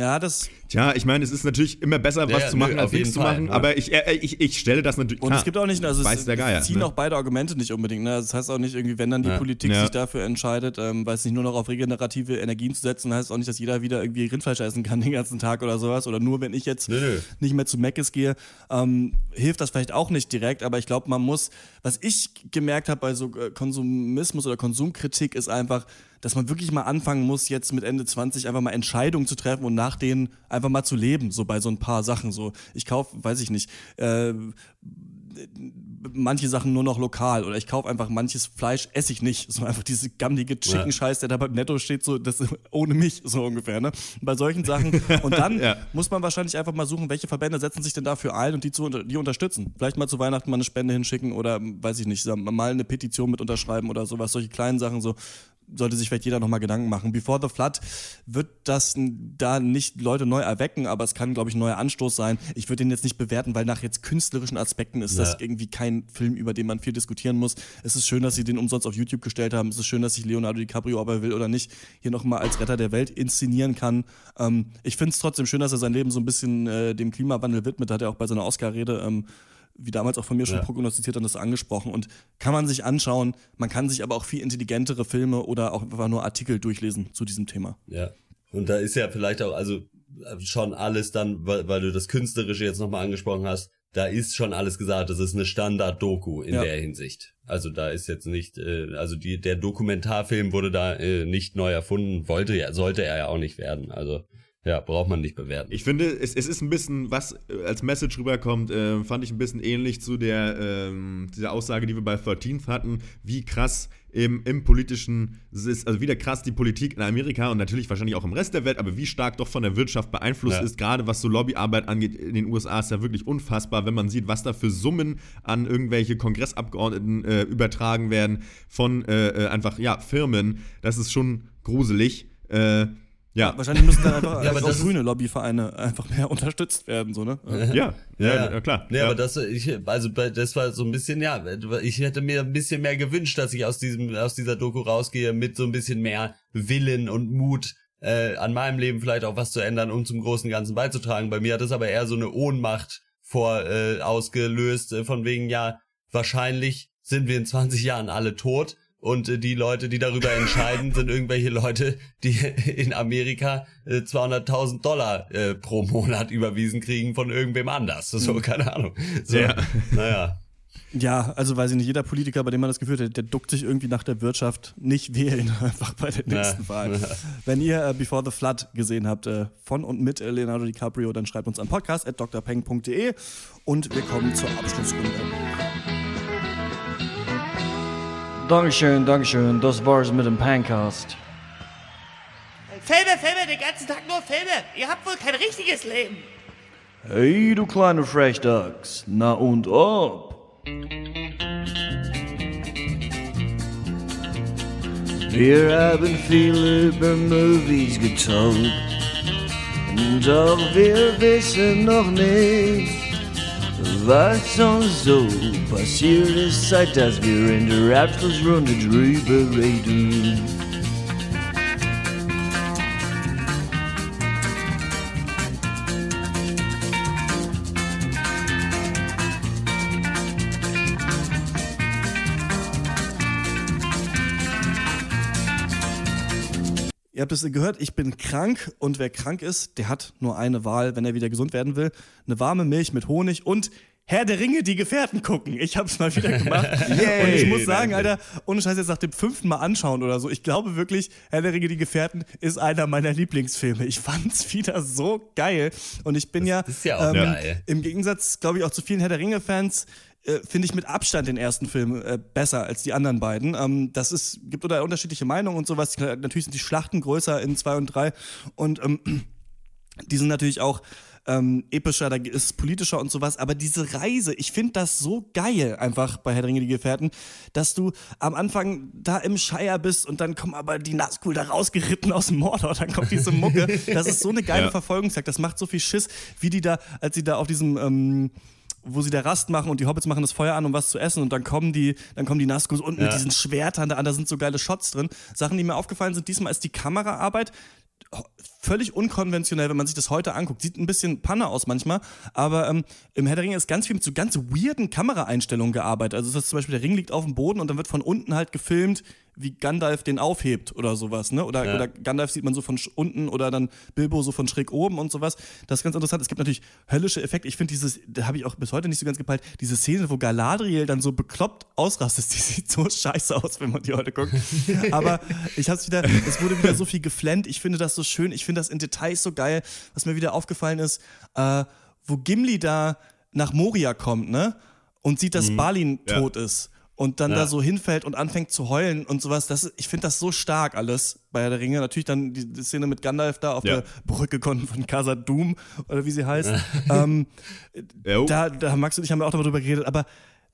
Ja, das. Tja, ich meine, es ist natürlich immer besser, was ja, zu nö, machen, als auf jeden nichts zu Fall, machen. ja. Aber ich, äh, ich, ich stelle das natürlich. Und klar, es gibt auch nicht, also weiß es, der Geier, ziehen ne? auch beide Argumente nicht unbedingt. Ne? Das heißt auch nicht irgendwie, wenn dann die Ja. Politik Ja. sich dafür entscheidet, ähm, weiß nicht, nur noch auf regenerative Energien zu setzen, heißt auch nicht, dass jeder wieder irgendwie Rindfleisch essen kann den ganzen Tag oder sowas. Oder nur, wenn ich jetzt Nö, nö. nicht mehr zu Meckes gehe, ähm, hilft das vielleicht auch nicht direkt. Aber ich glaube, man muss, was ich gemerkt habe bei so äh, Konsumismus oder Konsumkritik, ist einfach, dass man wirklich mal anfangen muss, jetzt mit Ende 20 einfach mal Entscheidungen zu treffen und nach denen einfach mal zu leben, so bei so ein paar Sachen. So, ich kaufe, weiß ich nicht, äh, manche Sachen nur noch lokal oder ich kaufe einfach manches Fleisch, esse ich nicht. So einfach diese gammlige Chicken-Scheiß, der da beim Netto steht, so das ohne mich, so ungefähr. Ne? Bei solchen Sachen. Und dann Ja. muss man wahrscheinlich einfach mal suchen, welche Verbände setzen sich denn dafür ein und die, zu, die unterstützen. Vielleicht mal zu Weihnachten mal eine Spende hinschicken oder, weiß ich nicht, mal eine Petition mit unterschreiben oder sowas. Solche kleinen Sachen so sollte sich vielleicht jeder nochmal Gedanken machen. Before the Flood wird das da nicht Leute neu erwecken, aber es kann, glaube ich, ein neuer Anstoß sein. Ich würde den jetzt nicht bewerten, weil nach jetzt künstlerischen Aspekten ist das Ja. irgendwie kein Film, über den man viel diskutieren muss. Es ist schön, dass sie den umsonst auf YouTube gestellt haben. Es ist schön, dass sich Leonardo DiCaprio, ob er will oder nicht, hier nochmal als Retter der Welt inszenieren kann. Ähm, ich finde es trotzdem schön, dass er sein Leben so ein bisschen äh, dem Klimawandel widmet. Hat er auch bei seiner Oscar-Rede ähm, wie damals auch von mir schon Ja. prognostiziert und das angesprochen. Und kann man sich anschauen, man kann sich aber auch viel intelligentere Filme oder auch einfach nur Artikel durchlesen zu diesem Thema. Ja. Und da ist ja vielleicht auch, also schon alles dann, weil, weil du das Künstlerische jetzt nochmal angesprochen hast, da ist schon alles gesagt. Das ist eine Standard-Doku in Ja. der Hinsicht. Also da ist jetzt nicht, äh, also die, der Dokumentarfilm wurde da äh, nicht neu erfunden, wollte ja, sollte er ja auch nicht werden. Also ja, braucht man nicht bewerten. Ich finde, es, es ist ein bisschen, was äh, als Message rüberkommt, äh, fand ich ein bisschen ähnlich zu der ähm, dieser Aussage, die wir bei 13th hatten, wie krass im, im politischen, also wie der krass die Politik in Amerika und natürlich wahrscheinlich auch im Rest der Welt, aber wie stark doch von der Wirtschaft beeinflusst Ja. ist, gerade was so Lobbyarbeit angeht in den USA, ist ja wirklich unfassbar, wenn man sieht, was da für Summen an irgendwelche Kongressabgeordneten äh, übertragen werden von äh, äh, einfach, ja, Firmen. Das ist schon gruselig. Äh, ja. Wahrscheinlich müssen dann einfach Ja, aber auch das ist- grüne Lobbyvereine einfach mehr unterstützt werden, so, ne? Ja, ja, ja, klar. Nee, ja. aber das, ich, also das war so ein bisschen, ja, ich hätte mir ein bisschen mehr gewünscht, dass ich aus diesem, aus dieser Doku rausgehe mit so ein bisschen mehr Willen und Mut, äh, an meinem Leben vielleicht auch was zu ändern, um zum großen Ganzen beizutragen. Bei mir hat es aber eher so eine Ohnmacht vor äh, ausgelöst, äh, von wegen, ja, wahrscheinlich sind wir in 20 Jahren alle tot und äh, die Leute, die darüber entscheiden, sind irgendwelche Leute, die in Amerika äh, 200.000 Dollar äh, pro Monat überwiesen kriegen von irgendwem anders. So, keine Ahnung. So, Ja. Naja. Ja, also weiß ich nicht, jeder Politiker, bei dem man das Gefühl hat, der duckt sich irgendwie nach der Wirtschaft nicht wählen, einfach bei der nächsten Wahl. Wenn ihr äh, Before the Flood gesehen habt, äh, von und mit Leonardo DiCaprio, dann schreibt uns an podcast.drpeng.de und wir kommen zur Abschlussrunde. Dankeschön, Dankeschön. Das war's mit dem Pancast. Filme, Filme, den ganzen Tag nur Filme. Ihr habt wohl kein richtiges Leben. Hey, du kleine Frechdachs. Na und ob? Wir haben viel über Movies getalkt. Doch wir wissen noch nicht, was uns so passiert ist, seit dass wir in der Abschlussrunde drüber reden. Ihr habt es gehört, ich bin krank und wer krank ist, der hat nur eine Wahl, wenn er wieder gesund werden will. Eine warme Milch mit Honig und Herr der Ringe, die Gefährten gucken. Ich hab's mal wieder gemacht. und ich muss sagen, Alter, ohne Scheiß jetzt nach dem fünften Mal anschauen oder so, ich glaube wirklich, Herr der Ringe, die Gefährten ist einer meiner Lieblingsfilme. Ich fand's wieder so geil. Und ich bin ja, ist ja auch geil. im Gegensatz, glaube ich, auch zu vielen Herr der Ringe-Fans, äh, finde ich mit Abstand den ersten Film äh, besser als die anderen beiden. Ähm, das ist, gibt oder unterschiedliche Meinungen und sowas. Natürlich sind die Schlachten größer in zwei und drei und ähm, die sind natürlich auch ähm, epischer, da ist es politischer und sowas, aber diese Reise, ich finde das so geil einfach bei Herr Ringe, die Gefährten, dass du am Anfang da im Shire bist und dann kommen aber die Nazgul da rausgeritten aus dem Mordor, dann kommt diese Mucke, das ist so eine geile Ja. Verfolgungsjagd, das macht so viel Schiss, wie die da, als sie da auf diesem, ähm, wo sie da Rast machen und die Hobbits machen das Feuer an, um was zu essen und dann kommen die, dann kommen die Nazgul und mit Ja. diesen Schwertern da an, da sind so geile Shots drin. Sachen, die mir aufgefallen sind, diesmal ist die Kameraarbeit völlig unkonventionell, wenn man sich das heute anguckt. Sieht ein bisschen Panne aus manchmal, aber ähm, im Herr der Ringe ist ganz viel mit so ganz weirden Kameraeinstellungen gearbeitet. Also das ist zum Beispiel, der Ring liegt auf dem Boden und dann wird von unten halt gefilmt, wie Gandalf den aufhebt oder sowas, ne? Oder, oder Gandalf sieht man so von unten oder dann Bilbo so von schräg oben und sowas. Das ist ganz interessant. Es gibt natürlich höllische Effekte. Ich finde dieses, da habe ich auch bis heute nicht so ganz gepeilt, diese Szene, wo Galadriel dann so bekloppt ausrastet, die sieht so scheiße aus, wenn man die heute guckt. Aber ich hab's wieder, es wurde wieder so viel geflennt. Ich finde das so schön. Ich finde das in Details so geil. Was mir wieder aufgefallen ist, äh, wo Gimli da nach Moria kommt, ne? Und sieht, dass Balin Ja. tot ist. Und dann Ja. da so hinfällt und anfängt zu heulen und sowas. Das, ich finde das so stark alles bei der Ringe. Natürlich dann die, die Szene mit Gandalf da auf Ja. der Brücke von von Casa Doom oder wie sie heißt. ähm, Jo. da, da Max und ich haben ja auch darüber geredet, aber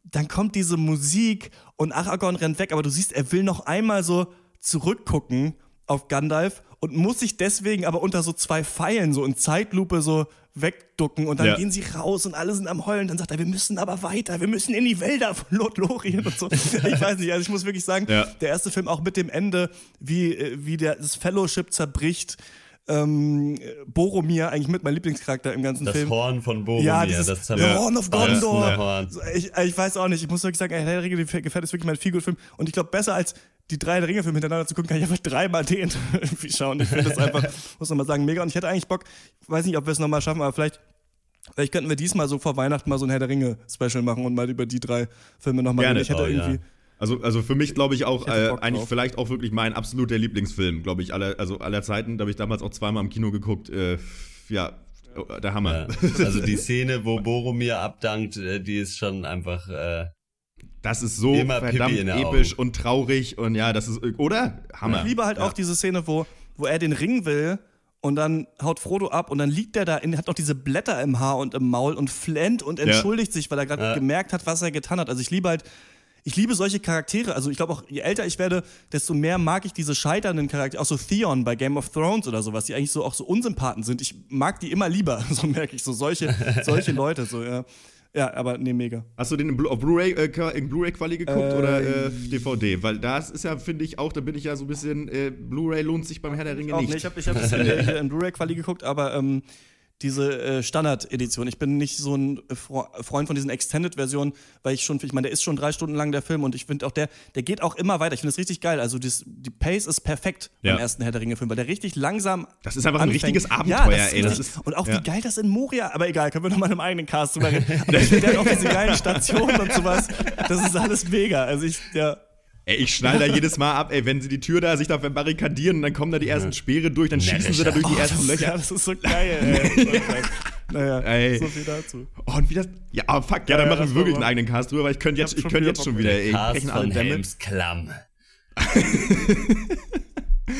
dann kommt diese Musik und Aragorn rennt weg, aber du siehst, er will noch einmal so zurückgucken auf Gandalf und muss sich deswegen aber unter so zwei Pfeilen so in Zeitlupe so wegducken und dann Ja. gehen sie raus und alle sind am Heulen. Dann sagt er, wir müssen aber weiter, wir müssen in die Wälder von Lothlorien und so. Ich weiß nicht, also ich muss wirklich sagen, Ja. der erste Film auch mit dem Ende, wie, äh, wie der, das Fellowship zerbricht. Ähm, Boromir, eigentlich mit mein Lieblingscharakter im ganzen Das Film. Horn von Boromir. Ja, dieses das The Horn of Gondor. Horn. So, Ich, ich weiß auch nicht, ich muss wirklich sagen, Herr der Ringe, gefällt ist wirklich mein Feelgood-Film. Und ich glaube, besser als die drei Herr der Ringe-Filme hintereinander zu gucken, kann ich einfach dreimal den irgendwie schauen. Ich finde das einfach, muss man mal sagen, mega. Und ich hätte eigentlich Bock, ich weiß nicht, ob wir es nochmal schaffen, aber vielleicht, vielleicht könnten wir diesmal so vor Weihnachten mal so ein Herr der Ringe-Special machen und mal über die drei Filme nochmal Gerne. reden. Ich hätte Oh, ja. irgendwie. Also, also für mich glaube ich auch Ich äh, eigentlich drauf. vielleicht auch wirklich mein absoluter Lieblingsfilm, glaube ich, aller, also aller Zeiten. Da habe ich damals auch zweimal im Kino geguckt. Äh, ja, der Hammer. Ja. Also die Szene, wo Boromir abdankt, äh, die ist schon einfach. Äh, Das ist so Immer verdammt episch Augen. und traurig und ja, das ist, oder? Hammer. Ich liebe halt auch diese Szene, wo, wo er den Ring will und dann haut Frodo ab und dann liegt er da, in, hat noch diese Blätter im Haar und im Maul und flennt und entschuldigt sich, weil er gerade Ja. gemerkt hat, was er getan hat. Also ich liebe halt, ich liebe solche Charaktere. Also ich glaube auch, je älter ich werde, desto mehr mag ich diese scheiternden Charaktere. Auch so Theon bei Game of Thrones oder sowas, die eigentlich so auch so Unsympathen sind. Ich mag die immer lieber, so merke ich so. Solche, solche Leute, so, ja. Ja, aber nee, mega. Hast du den in Blu- Blu-ray äh, in Blu-ray-Quali geguckt oder Äh, äh, DVD? Weil das ist ja, finde ich auch, da bin ich ja so ein bisschen, äh, Blu-ray lohnt sich beim Herr der Ringe Auch nicht. nicht. Ich habe ich hab's in, in Blu-ray-Quali geguckt, aber ähm, diese äh, Standard-Edition. Ich bin nicht so ein Fre Freund von diesen Extended-Versionen, weil ich schon, ich meine, der ist schon drei Stunden lang der Film und ich finde auch der, der geht auch immer weiter. Ich finde das richtig geil. Also das, die Pace ist perfekt Ja. beim ersten Herr der Ringe-Film, weil der richtig langsam. Das ist einfach ein anfängt. richtiges ja, Abenteuer, das ist ey. Das ist- und auch ja. wie geil das in Moria, aber egal, können wir noch mal in einem eigenen Cast drüber reden. Aber ich finde hat auch diese geilen Stationen und sowas. Das ist alles mega. Also ich, ja. Ey, ich schnall da jedes Mal ab, ey, wenn sie die Tür da sich da verbarrikadieren und dann kommen da die ersten Speere durch, dann schießen sie da durch die ersten Oh, das, Löcher. ja, das ist so geil, ey. Naja, Ey. so viel dazu. Oh, und wie das. Ja, aber fuck, ja, dann Ja, machen wir wirklich einen eigenen Cast drüber, weil ich könnte jetzt, ich schon könnte wieder jetzt schon wieder, ey. Cast brechen alle von Dämme. Helms Klamm.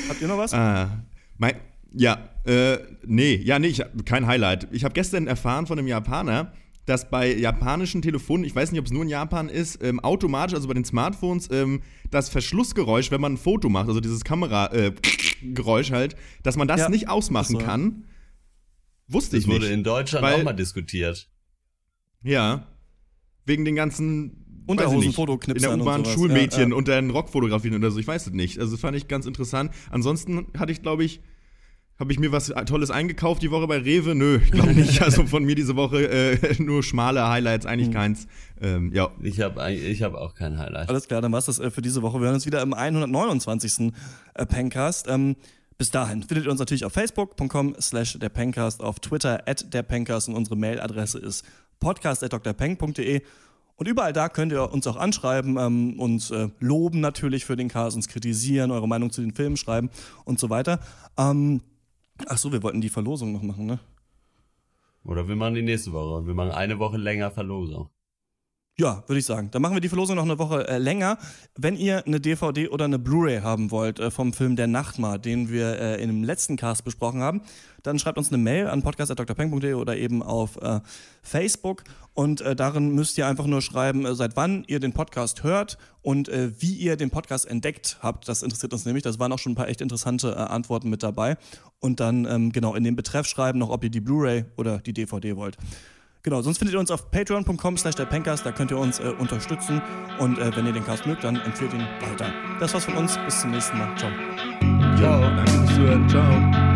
Habt ihr noch was? Ah, mein, ja, äh, nee, ja, nee, ich hab kein Highlight. Ich habe gestern erfahren von einem Japaner, dass bei japanischen Telefonen, ich weiß nicht, ob es nur in Japan ist, ähm, automatisch, also bei den Smartphones, ähm, das Verschlussgeräusch, wenn man ein Foto macht, also dieses Kamera-Geräusch halt, dass man das Ja, nicht ausmachen so. kann. Wusste Das ich wurde nicht. in Deutschland auch mal diskutiert. Ja. Wegen den ganzen Unterhosen, weiß ich nicht, Fotoknipsern In der U-Bahn. Schulmädchen Ja, ja. und dann Rockfotografien oder so, ich weiß es nicht. Also das fand ich ganz interessant. Ansonsten hatte ich, glaube ich, habe ich mir was Tolles eingekauft die Woche bei Rewe? Nö, ich glaube nicht. Also von mir diese Woche äh, nur schmale Highlights, eigentlich Hm. keins. Ähm, ja. Ich habe ich hab auch kein Highlight. Alles klar, dann war's das äh, für diese Woche. Wir hören uns wieder im 129. Äh, Pencast. Ähm, bis dahin findet ihr uns natürlich auf facebook.com slash der Pencast, auf Twitter at der Pencast und unsere Mailadresse ist podcast.drpeng.de und überall da könnt ihr uns auch anschreiben, ähm, uns äh, loben natürlich für den Cast, uns kritisieren, eure Meinung zu den Filmen schreiben und so weiter. Ähm, ach so, wir wollten die Verlosung noch machen, ne? Oder wir machen die nächste Woche wir machen eine Woche länger Verlosung. Ja, würde ich sagen. Dann machen wir die Verlosung noch eine Woche äh, länger. Wenn ihr eine DVD oder eine Blu-ray haben wollt äh, vom Film Der Nachtmar, den wir äh, in dem letzten Cast besprochen haben, dann schreibt uns eine Mail an podcast.drpeng.de oder eben auf äh, Facebook. Und äh, darin müsst ihr einfach nur schreiben, äh, seit wann ihr den Podcast hört und wie ihr den Podcast entdeckt habt. Das interessiert uns nämlich. Das waren auch schon ein paar echt interessante Antworten mit dabei. Und dann ähm, genau in den Betreff schreiben noch, ob ihr die Blu-ray oder die DVD wollt. Genau, sonst findet ihr uns auf patreon.com slash der Pencast, da könnt ihr uns äh, unterstützen und äh, wenn ihr den Cast mögt, dann empfehlt ihn weiter. Das war's von uns, bis zum nächsten Mal. Ciao. Ciao. Ciao.